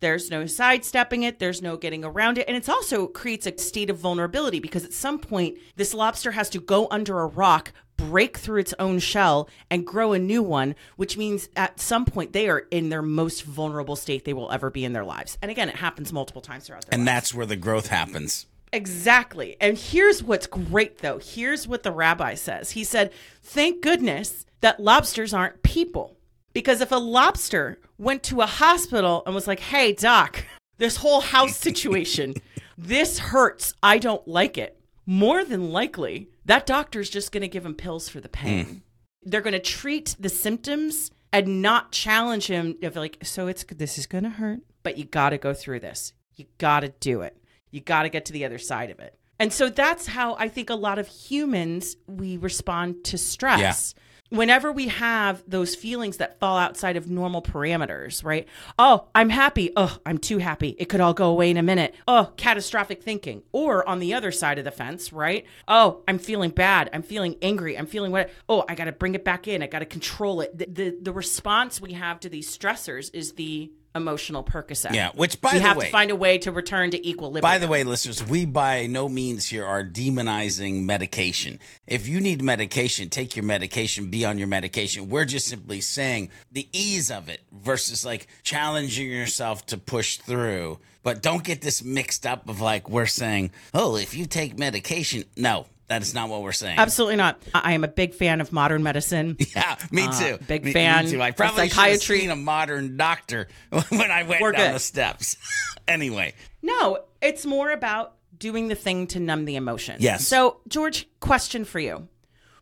There's no sidestepping it, there's no getting around it. And it also creates a state of vulnerability because at some point, this lobster has to go under a rock, break through its own shell, and grow a new one, which means at some point they are in their most vulnerable state they will ever be in their lives. And again, it happens multiple times throughout their And lives. that's where the growth happens. Exactly. And here's what's great though. Here's what the rabbi says. He said, Thank goodness that lobsters aren't people. Because if a lobster went to a hospital and was like, hey, doc, this whole house situation, <laughs> this hurts. I don't like it. More than likely, that doctor's just going to give him pills for the pain. Mm. They're going to treat the symptoms and not challenge him of like, so it's this is going to hurt, but you got to go through this. You got to do it. You got to get to the other side of it. And so that's how I think a lot of humans we respond to stress. Yeah whenever we have those feelings that fall outside of normal parameters, right? Oh, I'm happy. Oh, I'm too happy. It could all go away in a minute. Oh, catastrophic thinking. Or on the other side of the fence, right? Oh, I'm feeling bad. I'm feeling angry. I'm feeling what? Oh, I got to bring it back in. I got to control it. The, the the response we have to these stressors is the emotional Percocet. Yeah, which by we the have way, to find a way to return to equilibrium. By the way, listeners, we by no means here are demonizing medication. If you need medication, take your medication, be on your medication. We're just simply saying the ease of it versus like challenging yourself to push through. But don't get this mixed up of like we're saying, oh, if you take medication, no, that is not what we're saying. Absolutely not. I am a big fan of modern medicine. <laughs> Yeah, me uh, too. Uh, big me, fan. Me too. I probably psychiatry. Should have seen a modern doctor <laughs> when I went we're down good. the steps. <laughs> anyway. No, it's more about doing the thing to numb the emotion. Yes. So, George, question for you.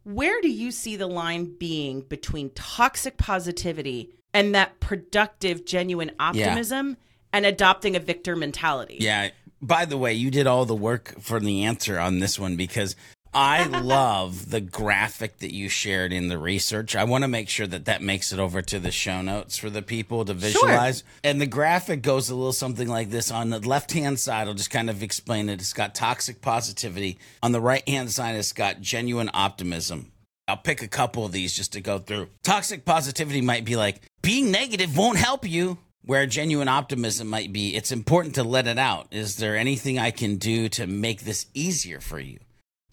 Where do you see the line being between toxic positivity and that productive, genuine optimism yeah. and adopting a victor mentality? Yeah. By the way, you did all the work for the answer on this one because I love the graphic that you shared in the research. I want to make sure that that makes it over to the show notes for the people to visualize. Sure. And the graphic goes a little something like this. On the left hand side, I'll just kind of explain it. It's got toxic positivity. On the right hand side, it's got genuine optimism. I'll pick a couple of these just to go through. Toxic positivity might be like, being negative won't help you. Where genuine optimism might be, it's important to let it out. Is there anything I can do to make this easier for you?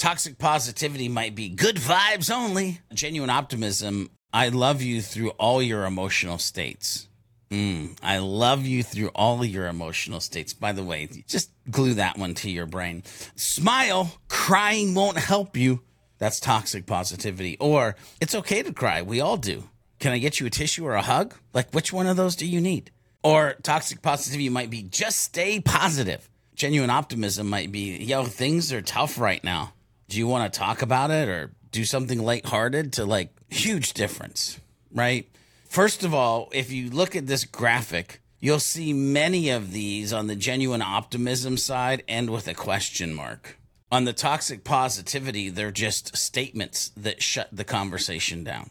Toxic positivity might be good vibes only. Genuine optimism, I love you through all your emotional states. Mm, I love you through all your emotional states. By the way, just glue that one to your brain. Smile, crying won't help you. That's toxic positivity. Or it's okay to cry. We all do. Can I get you a tissue or a hug? Like, which one of those do you need? Or toxic positivity might be just stay positive. Genuine optimism might be, yo, things are tough right now. Do you want to talk about it or do something lighthearted to like huge difference, right? First of all, if you look at this graphic, you'll see many of these on the genuine optimism side end with a question mark. On the toxic positivity, they're just statements that shut the conversation down.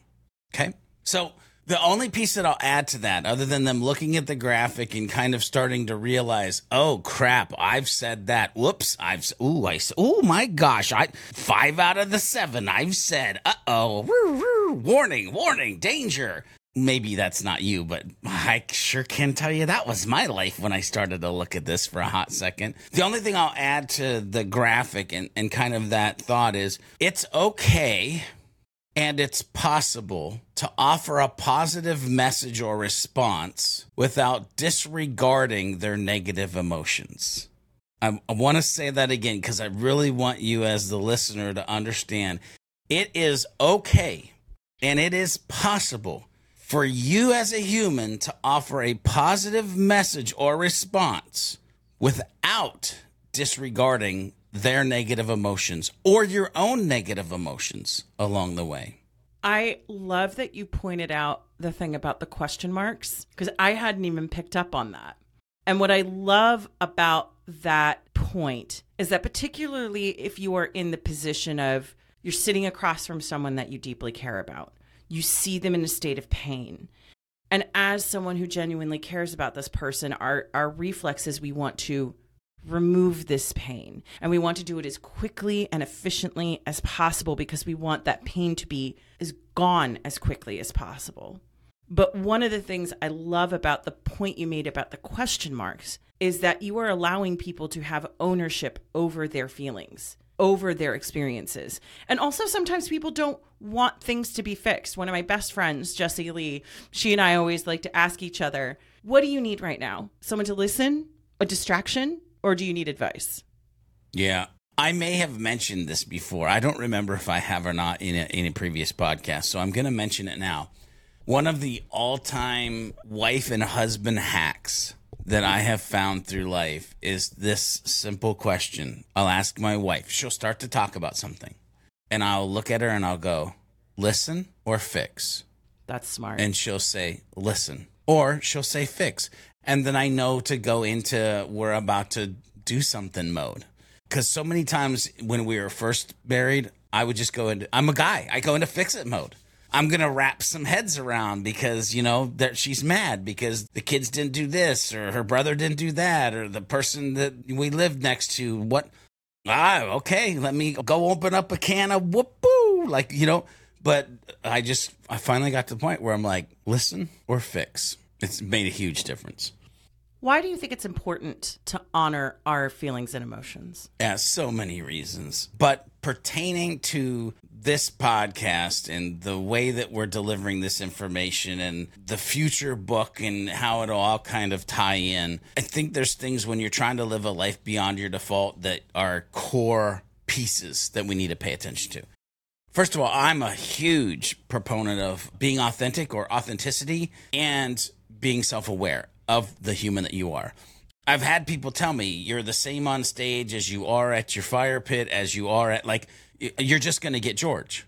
Okay? So, the only piece that I'll add to that, other than them looking at the graphic and kind of starting to realize, oh crap, I've said that. Whoops, I've ooh, I oh my gosh, I five out of the seven I've said. Uh oh, warning, warning, danger. Maybe that's not you, but I sure can tell you that was my life when I started to look at this for a hot second. The only thing I'll add to the graphic and, and kind of that thought is it's okay and it's possible to offer a positive message or response without disregarding their negative emotions. I, I want to say that again because I really want you, as the listener, to understand it is okay and it is possible for you as a human to offer a positive message or response without disregarding their negative emotions or your own negative emotions along the way. I love that you pointed out the thing about the question marks because I hadn't even picked up on that. And what I love about that point is that, particularly if you are in the position of you're sitting across from someone that you deeply care about, you see them in a state of pain. And as someone who genuinely cares about this person, our, our reflex is we want to remove this pain. And we want to do it as quickly and efficiently as possible because we want that pain to be as gone as quickly as possible. But one of the things I love about the point you made about the question marks is that you are allowing people to have ownership over their feelings, over their experiences. And also, sometimes people don't want things to be fixed. One of my best friends, Jessie Lee, she and I always like to ask each other, What do you need right now? Someone to listen? A distraction? Or do you need advice? Yeah. I may have mentioned this before. I don't remember if I have or not in a, in a previous podcast, so I'm going to mention it now. One of the all time wife and husband hacks that I have found through life is this simple question. I'll ask my wife, she'll start to talk about something, and I'll look at her and I'll go, listen or fix. That's smart. And she'll say, listen, or she'll say, fix and then I know to go into we're about to do something mode. Because so many times when we were first married, I would just go into I'm a guy. I go into fix it mode. I'm gonna wrap some heads around because you know that she's mad because the kids didn't do this or her brother didn't do that or the person that we lived next to what ah okay let me go open up a can of whoopoo like you know but I just I finally got to the point where I'm like listen or fix it's made a huge difference. Why do you think it's important to honor our feelings and emotions? Yeah, so many reasons. But pertaining to this podcast and the way that we're delivering this information and the future book and how it'll all kind of tie in, I think there's things when you're trying to live a life beyond your default that are core pieces that we need to pay attention to. First of all, I'm a huge proponent of being authentic or authenticity and being self aware of the human that you are. I've had people tell me you're the same on stage as you are at your fire pit, as you are at like, you're just going to get George.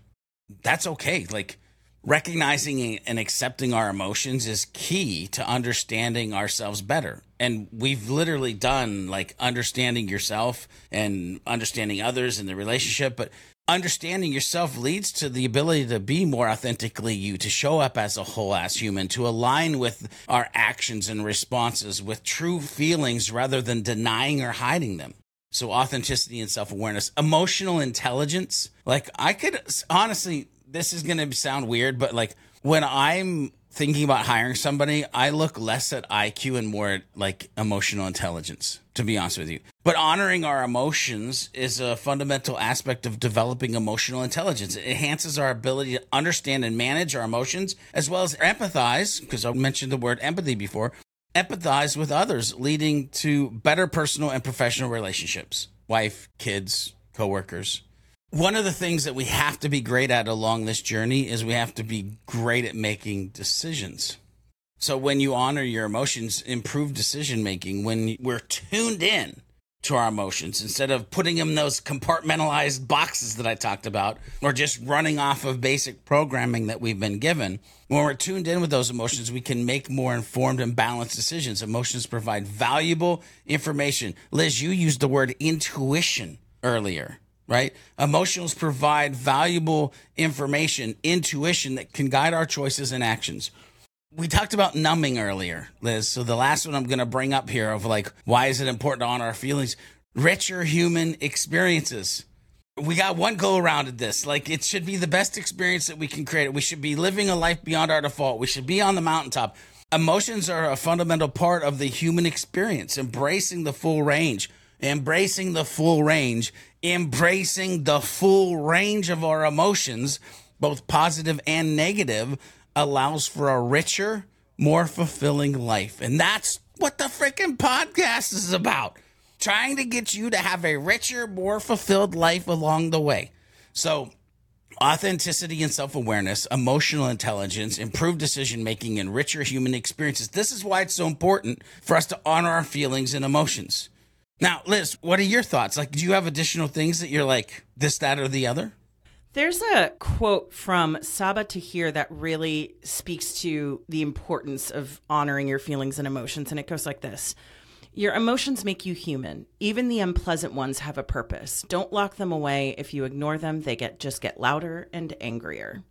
That's okay. Like, recognizing and accepting our emotions is key to understanding ourselves better. And we've literally done like understanding yourself and understanding others in the relationship. But understanding yourself leads to the ability to be more authentically you, to show up as a whole ass human, to align with our actions and responses with true feelings rather than denying or hiding them. So, authenticity and self awareness, emotional intelligence. Like, I could honestly, this is going to sound weird, but like when I'm thinking about hiring somebody, I look less at IQ and more at like emotional intelligence, to be honest with you. But honoring our emotions is a fundamental aspect of developing emotional intelligence. It enhances our ability to understand and manage our emotions as well as empathize, because I mentioned the word empathy before, empathize with others, leading to better personal and professional relationships. Wife, kids, coworkers, one of the things that we have to be great at along this journey is we have to be great at making decisions. So when you honor your emotions, improve decision making, when we're tuned in to our emotions instead of putting them in those compartmentalized boxes that I talked about or just running off of basic programming that we've been given. When we're tuned in with those emotions, we can make more informed and balanced decisions. Emotions provide valuable information. Liz, you used the word intuition earlier right? Emotionals provide valuable information, intuition that can guide our choices and actions. We talked about numbing earlier, Liz. So the last one I'm going to bring up here of like, why is it important to honor our feelings? Richer human experiences. We got one go around at this. Like, it should be the best experience that we can create. We should be living a life beyond our default. We should be on the mountaintop. Emotions are a fundamental part of the human experience, embracing the full range embracing the full range, embracing the full range of our emotions, both positive and negative, allows for a richer, more fulfilling life. And that's what the freaking podcast is about. Trying to get you to have a richer, more fulfilled life along the way. So, authenticity and self awareness, emotional intelligence, improved decision making, and richer human experiences. This is why it's so important for us to honor our feelings and emotions. Now, Liz, what are your thoughts? Like, do you have additional things that you're like this, that, or the other? There's a quote from Sabaa Tahir that really speaks to the importance of honoring your feelings and emotions. And it goes like this Your emotions make you human. Even the unpleasant ones have a purpose. Don't lock them away. If you ignore them, they get just get louder and angrier.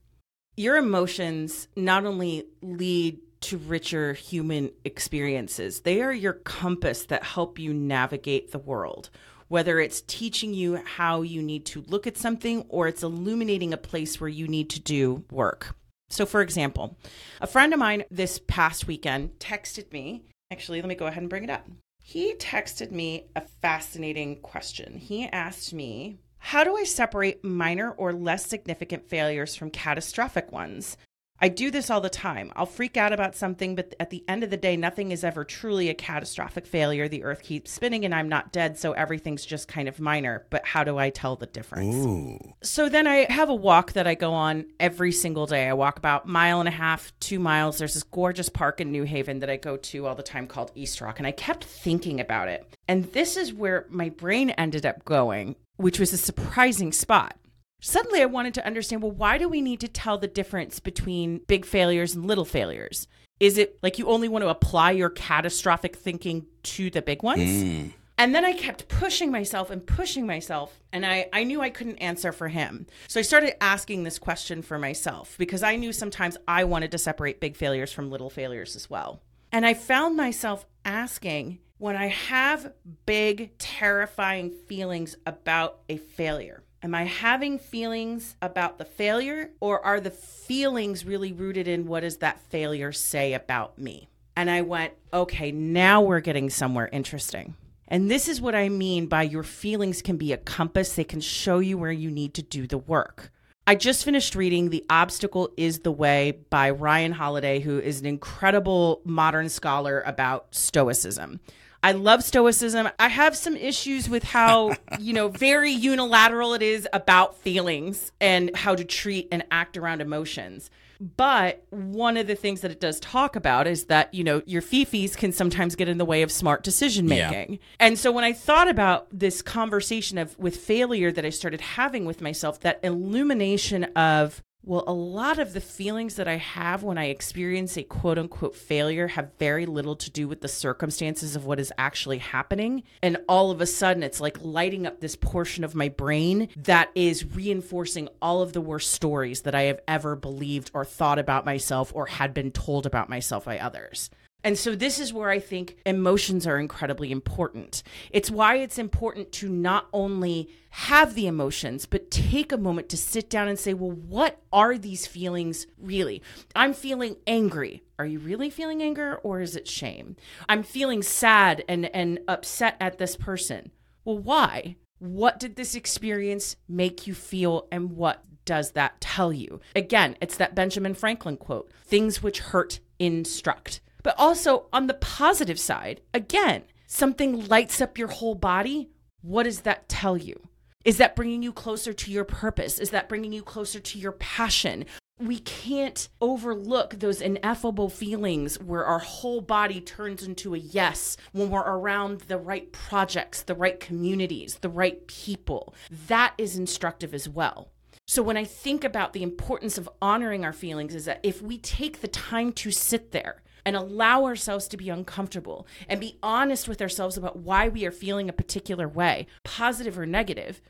Your emotions not only lead to richer human experiences. They are your compass that help you navigate the world, whether it's teaching you how you need to look at something or it's illuminating a place where you need to do work. So, for example, a friend of mine this past weekend texted me. Actually, let me go ahead and bring it up. He texted me a fascinating question. He asked me, How do I separate minor or less significant failures from catastrophic ones? I do this all the time. I'll freak out about something, but at the end of the day, nothing is ever truly a catastrophic failure. The earth keeps spinning and I'm not dead, so everything's just kind of minor. But how do I tell the difference? Ooh. So then I have a walk that I go on every single day. I walk about mile and a half, two miles. There's this gorgeous park in New Haven that I go to all the time called East Rock. And I kept thinking about it. And this is where my brain ended up going, which was a surprising spot Suddenly, I wanted to understand well, why do we need to tell the difference between big failures and little failures? Is it like you only want to apply your catastrophic thinking to the big ones? Mm. And then I kept pushing myself and pushing myself, and I, I knew I couldn't answer for him. So I started asking this question for myself because I knew sometimes I wanted to separate big failures from little failures as well. And I found myself asking when I have big, terrifying feelings about a failure, Am I having feelings about the failure, or are the feelings really rooted in what does that failure say about me? And I went, okay, now we're getting somewhere interesting. And this is what I mean by your feelings can be a compass, they can show you where you need to do the work. I just finished reading The Obstacle is the Way by Ryan Holiday, who is an incredible modern scholar about Stoicism. I love stoicism. I have some issues with how, you know, very unilateral it is about feelings and how to treat and act around emotions. But one of the things that it does talk about is that, you know, your fifis can sometimes get in the way of smart decision making. Yeah. And so when I thought about this conversation of with failure that I started having with myself, that illumination of well, a lot of the feelings that I have when I experience a quote unquote failure have very little to do with the circumstances of what is actually happening. And all of a sudden, it's like lighting up this portion of my brain that is reinforcing all of the worst stories that I have ever believed or thought about myself or had been told about myself by others. And so, this is where I think emotions are incredibly important. It's why it's important to not only have the emotions, but take a moment to sit down and say, well, what are these feelings really? I'm feeling angry. Are you really feeling anger or is it shame? I'm feeling sad and, and upset at this person. Well, why? What did this experience make you feel and what does that tell you? Again, it's that Benjamin Franklin quote things which hurt instruct. But also on the positive side, again, something lights up your whole body. What does that tell you? Is that bringing you closer to your purpose? Is that bringing you closer to your passion? We can't overlook those ineffable feelings where our whole body turns into a yes when we're around the right projects, the right communities, the right people. That is instructive as well. So when I think about the importance of honoring our feelings is that if we take the time to sit there and allow ourselves to be uncomfortable and be honest with ourselves about why we are feeling a particular way, positive or negative.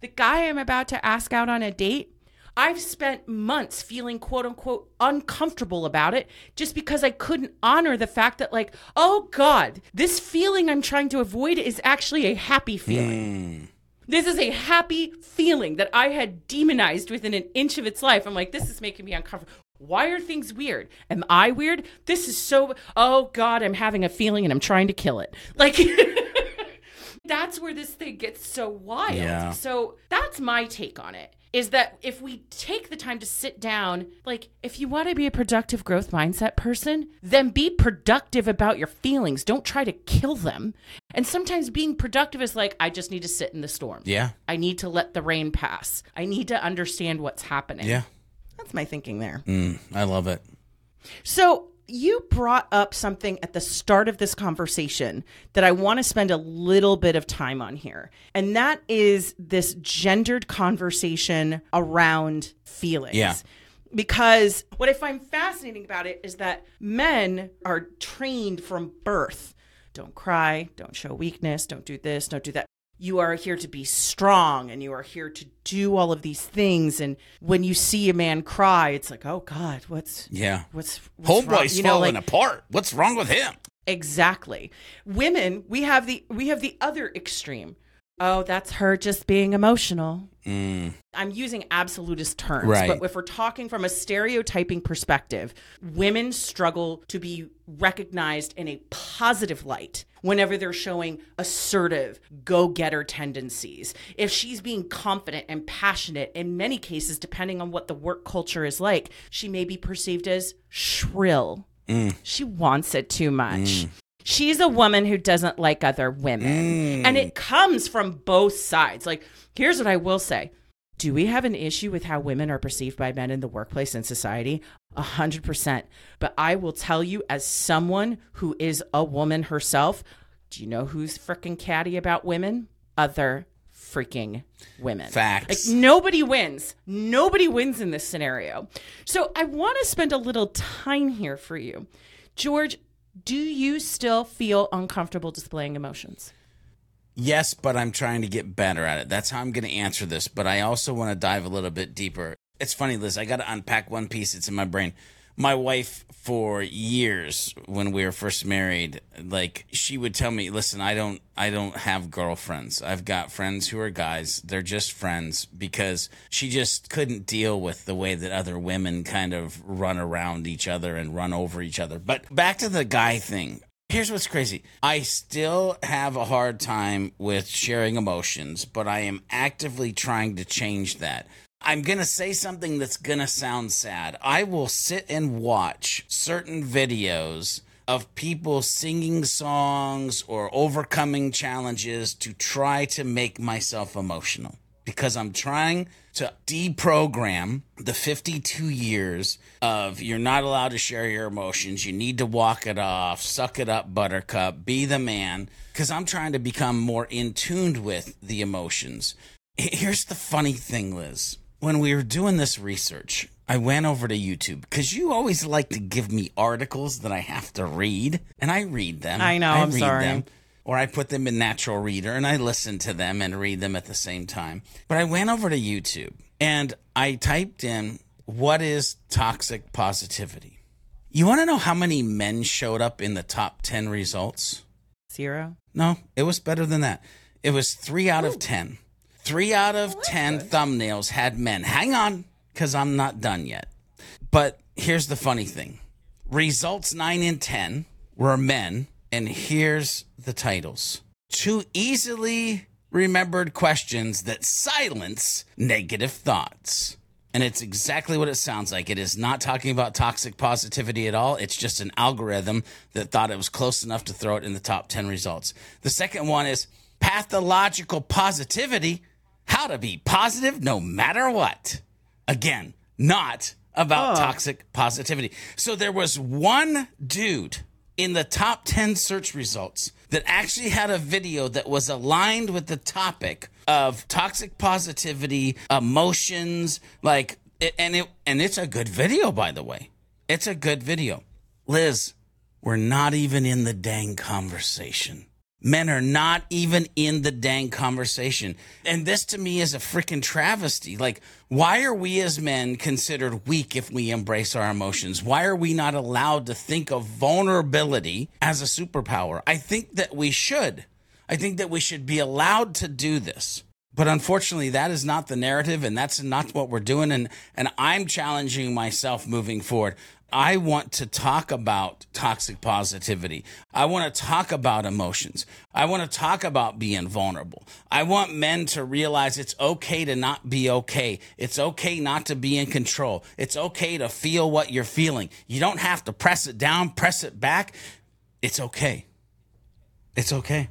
The guy I'm about to ask out on a date, I've spent months feeling quote unquote uncomfortable about it just because I couldn't honor the fact that, like, oh God, this feeling I'm trying to avoid is actually a happy feeling. Mm. This is a happy feeling that I had demonized within an inch of its life. I'm like, this is making me uncomfortable. Why are things weird? Am I weird? This is so, oh God, I'm having a feeling and I'm trying to kill it. <laughs> Like, that's where this thing gets so wild. Yeah. So that's my take on it is that if we take the time to sit down, like if you want to be a productive growth mindset person, then be productive about your feelings. Don't try to kill them. And sometimes being productive is like, I just need to sit in the storm. Yeah. I need to let the rain pass. I need to understand what's happening. Yeah. That's my thinking there. Mm, I love it. So you brought up something at the start of this conversation that I want to spend a little bit of time on here. And that is this gendered conversation around feelings. Yeah. Because what I find fascinating about it is that men are trained from birth don't cry, don't show weakness, don't do this, don't do that you are here to be strong and you are here to do all of these things. And when you see a man cry it's like oh god what's yeah. what's, what's homeboy's falling like, apart. What's wrong with him? Exactly. Women we have the we have the other extreme. Oh that's her just being emotional. Mm. i'm using absolutist terms right. but if we're talking from a stereotyping perspective women struggle to be recognized in a positive light whenever they're showing assertive, go getter tendencies. If she's being confident and passionate, in many cases, depending on what the work culture is like, she may be perceived as shrill. Mm. She wants it too much. Mm. She's a woman who doesn't like other women. Mm. And it comes from both sides. Like, here's what I will say do we have an issue with how women are perceived by men in the workplace and society? A hundred percent. But I will tell you, as someone who is a woman herself, do you know who's freaking catty about women? Other freaking women. Facts. Like nobody wins. Nobody wins in this scenario. So I want to spend a little time here for you. George, do you still feel uncomfortable displaying emotions? Yes, but I'm trying to get better at it. That's how I'm going to answer this. But I also want to dive a little bit deeper. It's funny, Liz. I got to unpack one piece. It's in my brain. My wife, for years, when we were first married, like she would tell me, "Listen, I don't, I don't have girlfriends. I've got friends who are guys. They're just friends." Because she just couldn't deal with the way that other women kind of run around each other and run over each other. But back to the guy thing. Here's what's crazy. I still have a hard time with sharing emotions, but I am actively trying to change that. I'm going to say something that's going to sound sad. I will sit and watch certain videos of people singing songs or overcoming challenges to try to make myself emotional because I'm trying to deprogram the 52 years of you're not allowed to share your emotions. You need to walk it off, suck it up, buttercup, be the man. Because I'm trying to become more in tuned with the emotions. Here's the funny thing, Liz. When we were doing this research, I went over to YouTube because you always like to give me articles that I have to read, and I read them. I know. I am sorry. Them or I put them in Natural Reader and I listen to them and read them at the same time. But I went over to YouTube and I typed in, What is toxic positivity? You want to know how many men showed up in the top 10 results? Zero. No, it was better than that. It was three out of 10. Three out of 10 thumbnails had men. Hang on, because I'm not done yet. But here's the funny thing results 9 and 10 were men. And here's the titles Two easily remembered questions that silence negative thoughts. And it's exactly what it sounds like. It is not talking about toxic positivity at all. It's just an algorithm that thought it was close enough to throw it in the top 10 results. The second one is pathological positivity how to be positive no matter what. Again, not about toxic positivity. So there was one dude in the top 10 search results that actually had a video that was aligned with the topic of toxic positivity, emotions, like and it and it's a good video by the way. It's a good video. Liz, we're not even in the dang conversation. Men are not even in the dang conversation. And this to me is a freaking travesty. Like, why are we as men considered weak if we embrace our emotions? Why are we not allowed to think of vulnerability as a superpower? I think that we should. I think that we should be allowed to do this. But unfortunately, that is not the narrative, and that's not what we're doing. And, and I'm challenging myself moving forward. I want to talk about toxic positivity. I want to talk about emotions. I want to talk about being vulnerable. I want men to realize it's okay to not be okay. It's okay not to be in control. It's okay to feel what you're feeling. You don't have to press it down, press it back. It's okay. It's okay.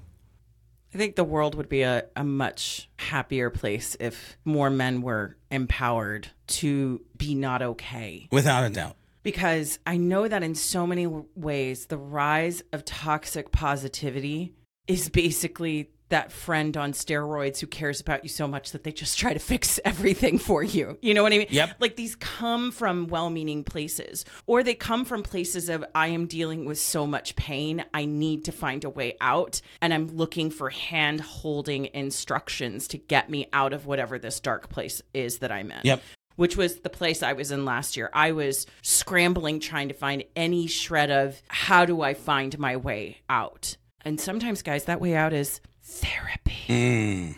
I think the world would be a, a much happier place if more men were empowered to be not okay. Without a doubt. Because I know that in so many ways, the rise of toxic positivity is basically that friend on steroids who cares about you so much that they just try to fix <laughs> everything for you. You know what I mean? Yep. Like these come from well meaning places, or they come from places of, I am dealing with so much pain. I need to find a way out. And I'm looking for hand holding instructions to get me out of whatever this dark place is that I'm in Yep. Which was the place I was in last year. I was scrambling trying to find any shred of how do I find my way out. And sometimes, guys, that way out is therapy, mm.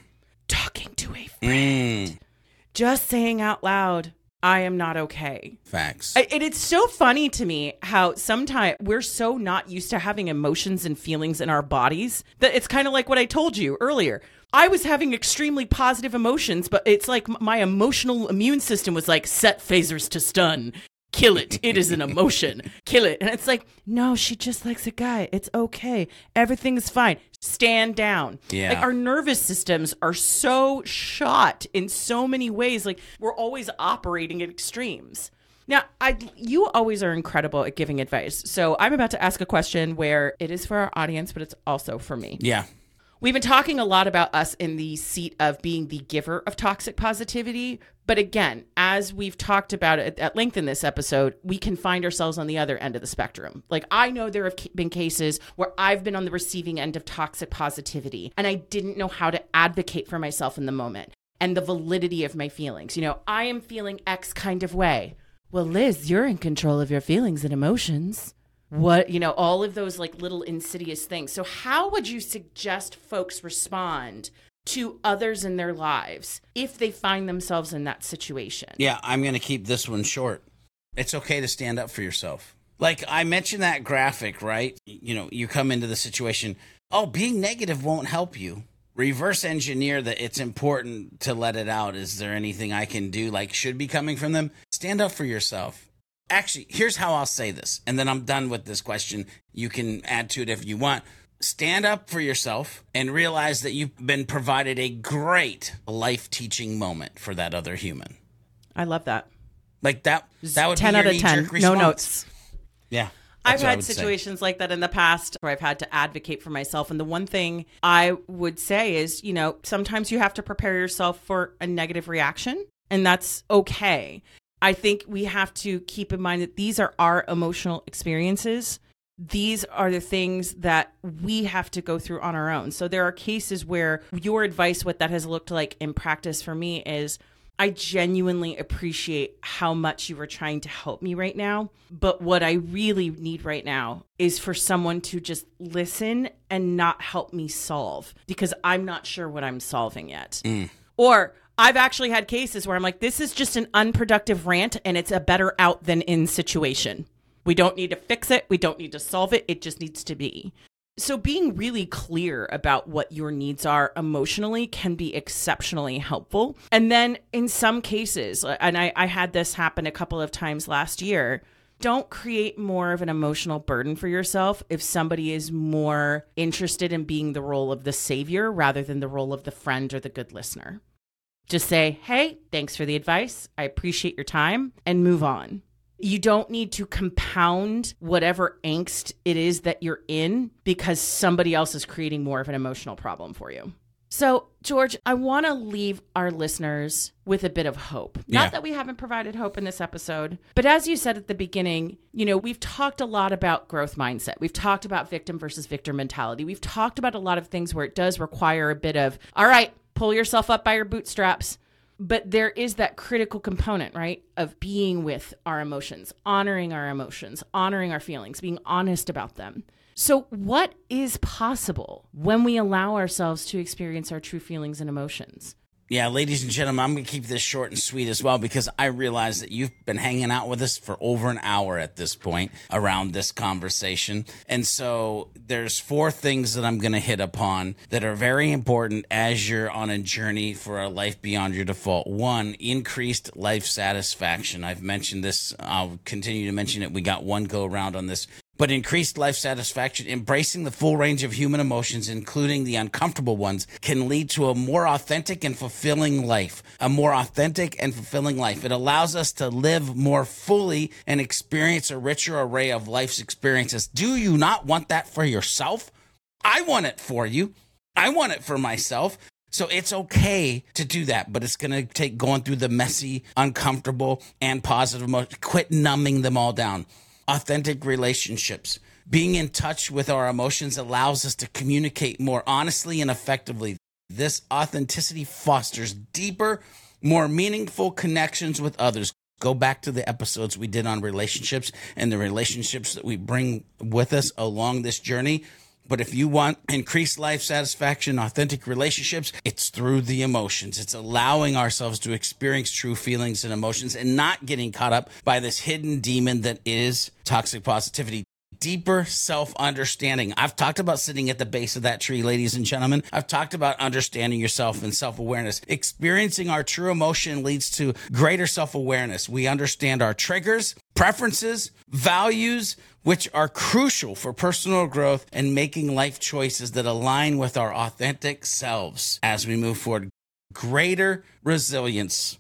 talking to a friend, mm. just saying out loud, I am not okay. Facts. I- And it's so funny to me how sometimes we're so not used to having emotions and feelings in our bodies that it's kind of like what I told you earlier. I was having extremely positive emotions, but it's like my emotional immune system was like, set phasers to stun. Kill it. It is an emotion. <laughs> Kill it. And it's like, no, she just likes a guy. It's okay. Everything's fine. Stand down. Yeah. Like our nervous systems are so shot in so many ways. Like we're always operating at extremes. Now, I you always are incredible at giving advice. So I'm about to ask a question where it is for our audience, but it's also for me. yeah. We've been talking a lot about us in the seat of being the giver of toxic positivity. But again, as we've talked about it at length in this episode, we can find ourselves on the other end of the spectrum. Like, I know there have been cases where I've been on the receiving end of toxic positivity and I didn't know how to advocate for myself in the moment and the validity of my feelings. You know, I am feeling X kind of way. Well, Liz, you're in control of your feelings and emotions what you know all of those like little insidious things so how would you suggest folks respond to others in their lives if they find themselves in that situation Yeah, I'm going to keep this one short. It's okay to stand up for yourself. Like I mentioned that graphic, right? You know, you come into the situation, oh, being negative won't help you. Reverse engineer that it's important to let it out. Is there anything I can do like should be coming from them? Stand up for yourself. Actually, here's how I'll say this, and then I'm done with this question. You can add to it if you want. Stand up for yourself and realize that you've been provided a great life teaching moment for that other human. i love that Like that. That would 10 be out of 10 no notes Yeah, I've that's what I had would say. situations like that in the past where I've had to advocate for myself. And the one thing I would say is, you know, sometimes you have to prepare yourself for a negative reaction, and that's okay. I think we have to keep in mind that these are our emotional experiences. These are the things that we have to go through on our own. So there are cases where your advice, what that has looked like in practice for me is I genuinely appreciate how much you were trying to help me right now. But what I really need right now is for someone to just listen and not help me solve because I'm not sure what I'm solving yet. Mm. Or I've actually had cases where I'm like, this is just an unproductive rant and it's a better out than in situation. We don't need to fix it. We don't need to solve it. It just needs to be. So, being really clear about what your needs are emotionally can be exceptionally helpful. And then, in some cases, and I, I had this happen a couple of times last year, don't create more of an emotional burden for yourself if somebody is more interested in being the role of the savior rather than the role of the friend or the good listener. Just say, hey, thanks for the advice. I appreciate your time and move on. You don't need to compound whatever angst it is that you're in because somebody else is creating more of an emotional problem for you. So, George, I want to leave our listeners with a bit of hope. Yeah. Not that we haven't provided hope in this episode, but as you said at the beginning, you know, we've talked a lot about growth mindset. We've talked about victim versus victor mentality. We've talked about a lot of things where it does require a bit of, all right, pull yourself up by your bootstraps. But there is that critical component, right, of being with our emotions, honoring our emotions, honoring our feelings, being honest about them. So, what is possible when we allow ourselves to experience our true feelings and emotions? Yeah, ladies and gentlemen, I'm going to keep this short and sweet as well because I realize that you've been hanging out with us for over an hour at this point around this conversation. And so there's four things that I'm going to hit upon that are very important as you're on a journey for a life beyond your default. One, increased life satisfaction. I've mentioned this. I'll continue to mention it. We got one go around on this but increased life satisfaction, embracing the full range of human emotions, including the uncomfortable ones, can lead to a more authentic and fulfilling life. A more authentic and fulfilling life. It allows us to live more fully and experience a richer array of life's experiences. Do you not want that for yourself? I want it for you. I want it for myself. So it's okay to do that, but it's going to take going through the messy, uncomfortable, and positive emotions. Quit numbing them all down authentic relationships. Being in touch with our emotions allows us to communicate more honestly and effectively. This authenticity fosters deeper, more meaningful connections with others. Go back to the episodes we did on relationships and the relationships that we bring with us along this journey. But if you want increased life satisfaction, authentic relationships, it's through the emotions. It's allowing ourselves to experience true feelings and emotions and not getting caught up by this hidden demon that is toxic positivity. Deeper self understanding. I've talked about sitting at the base of that tree, ladies and gentlemen. I've talked about understanding yourself and self awareness. Experiencing our true emotion leads to greater self awareness. We understand our triggers, preferences, values, which are crucial for personal growth and making life choices that align with our authentic selves as we move forward. Greater resilience.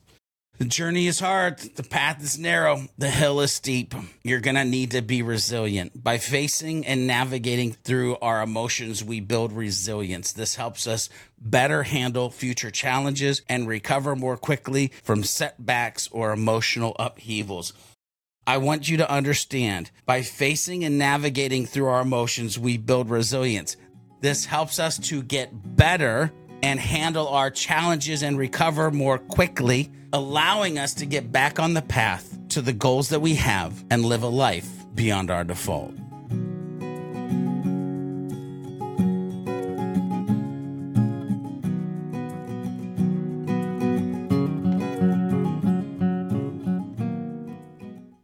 The journey is hard. The path is narrow. The hill is steep. You're going to need to be resilient. By facing and navigating through our emotions, we build resilience. This helps us better handle future challenges and recover more quickly from setbacks or emotional upheavals. I want you to understand by facing and navigating through our emotions, we build resilience. This helps us to get better and handle our challenges and recover more quickly, allowing us to get back on the path to the goals that we have and live a life beyond our default.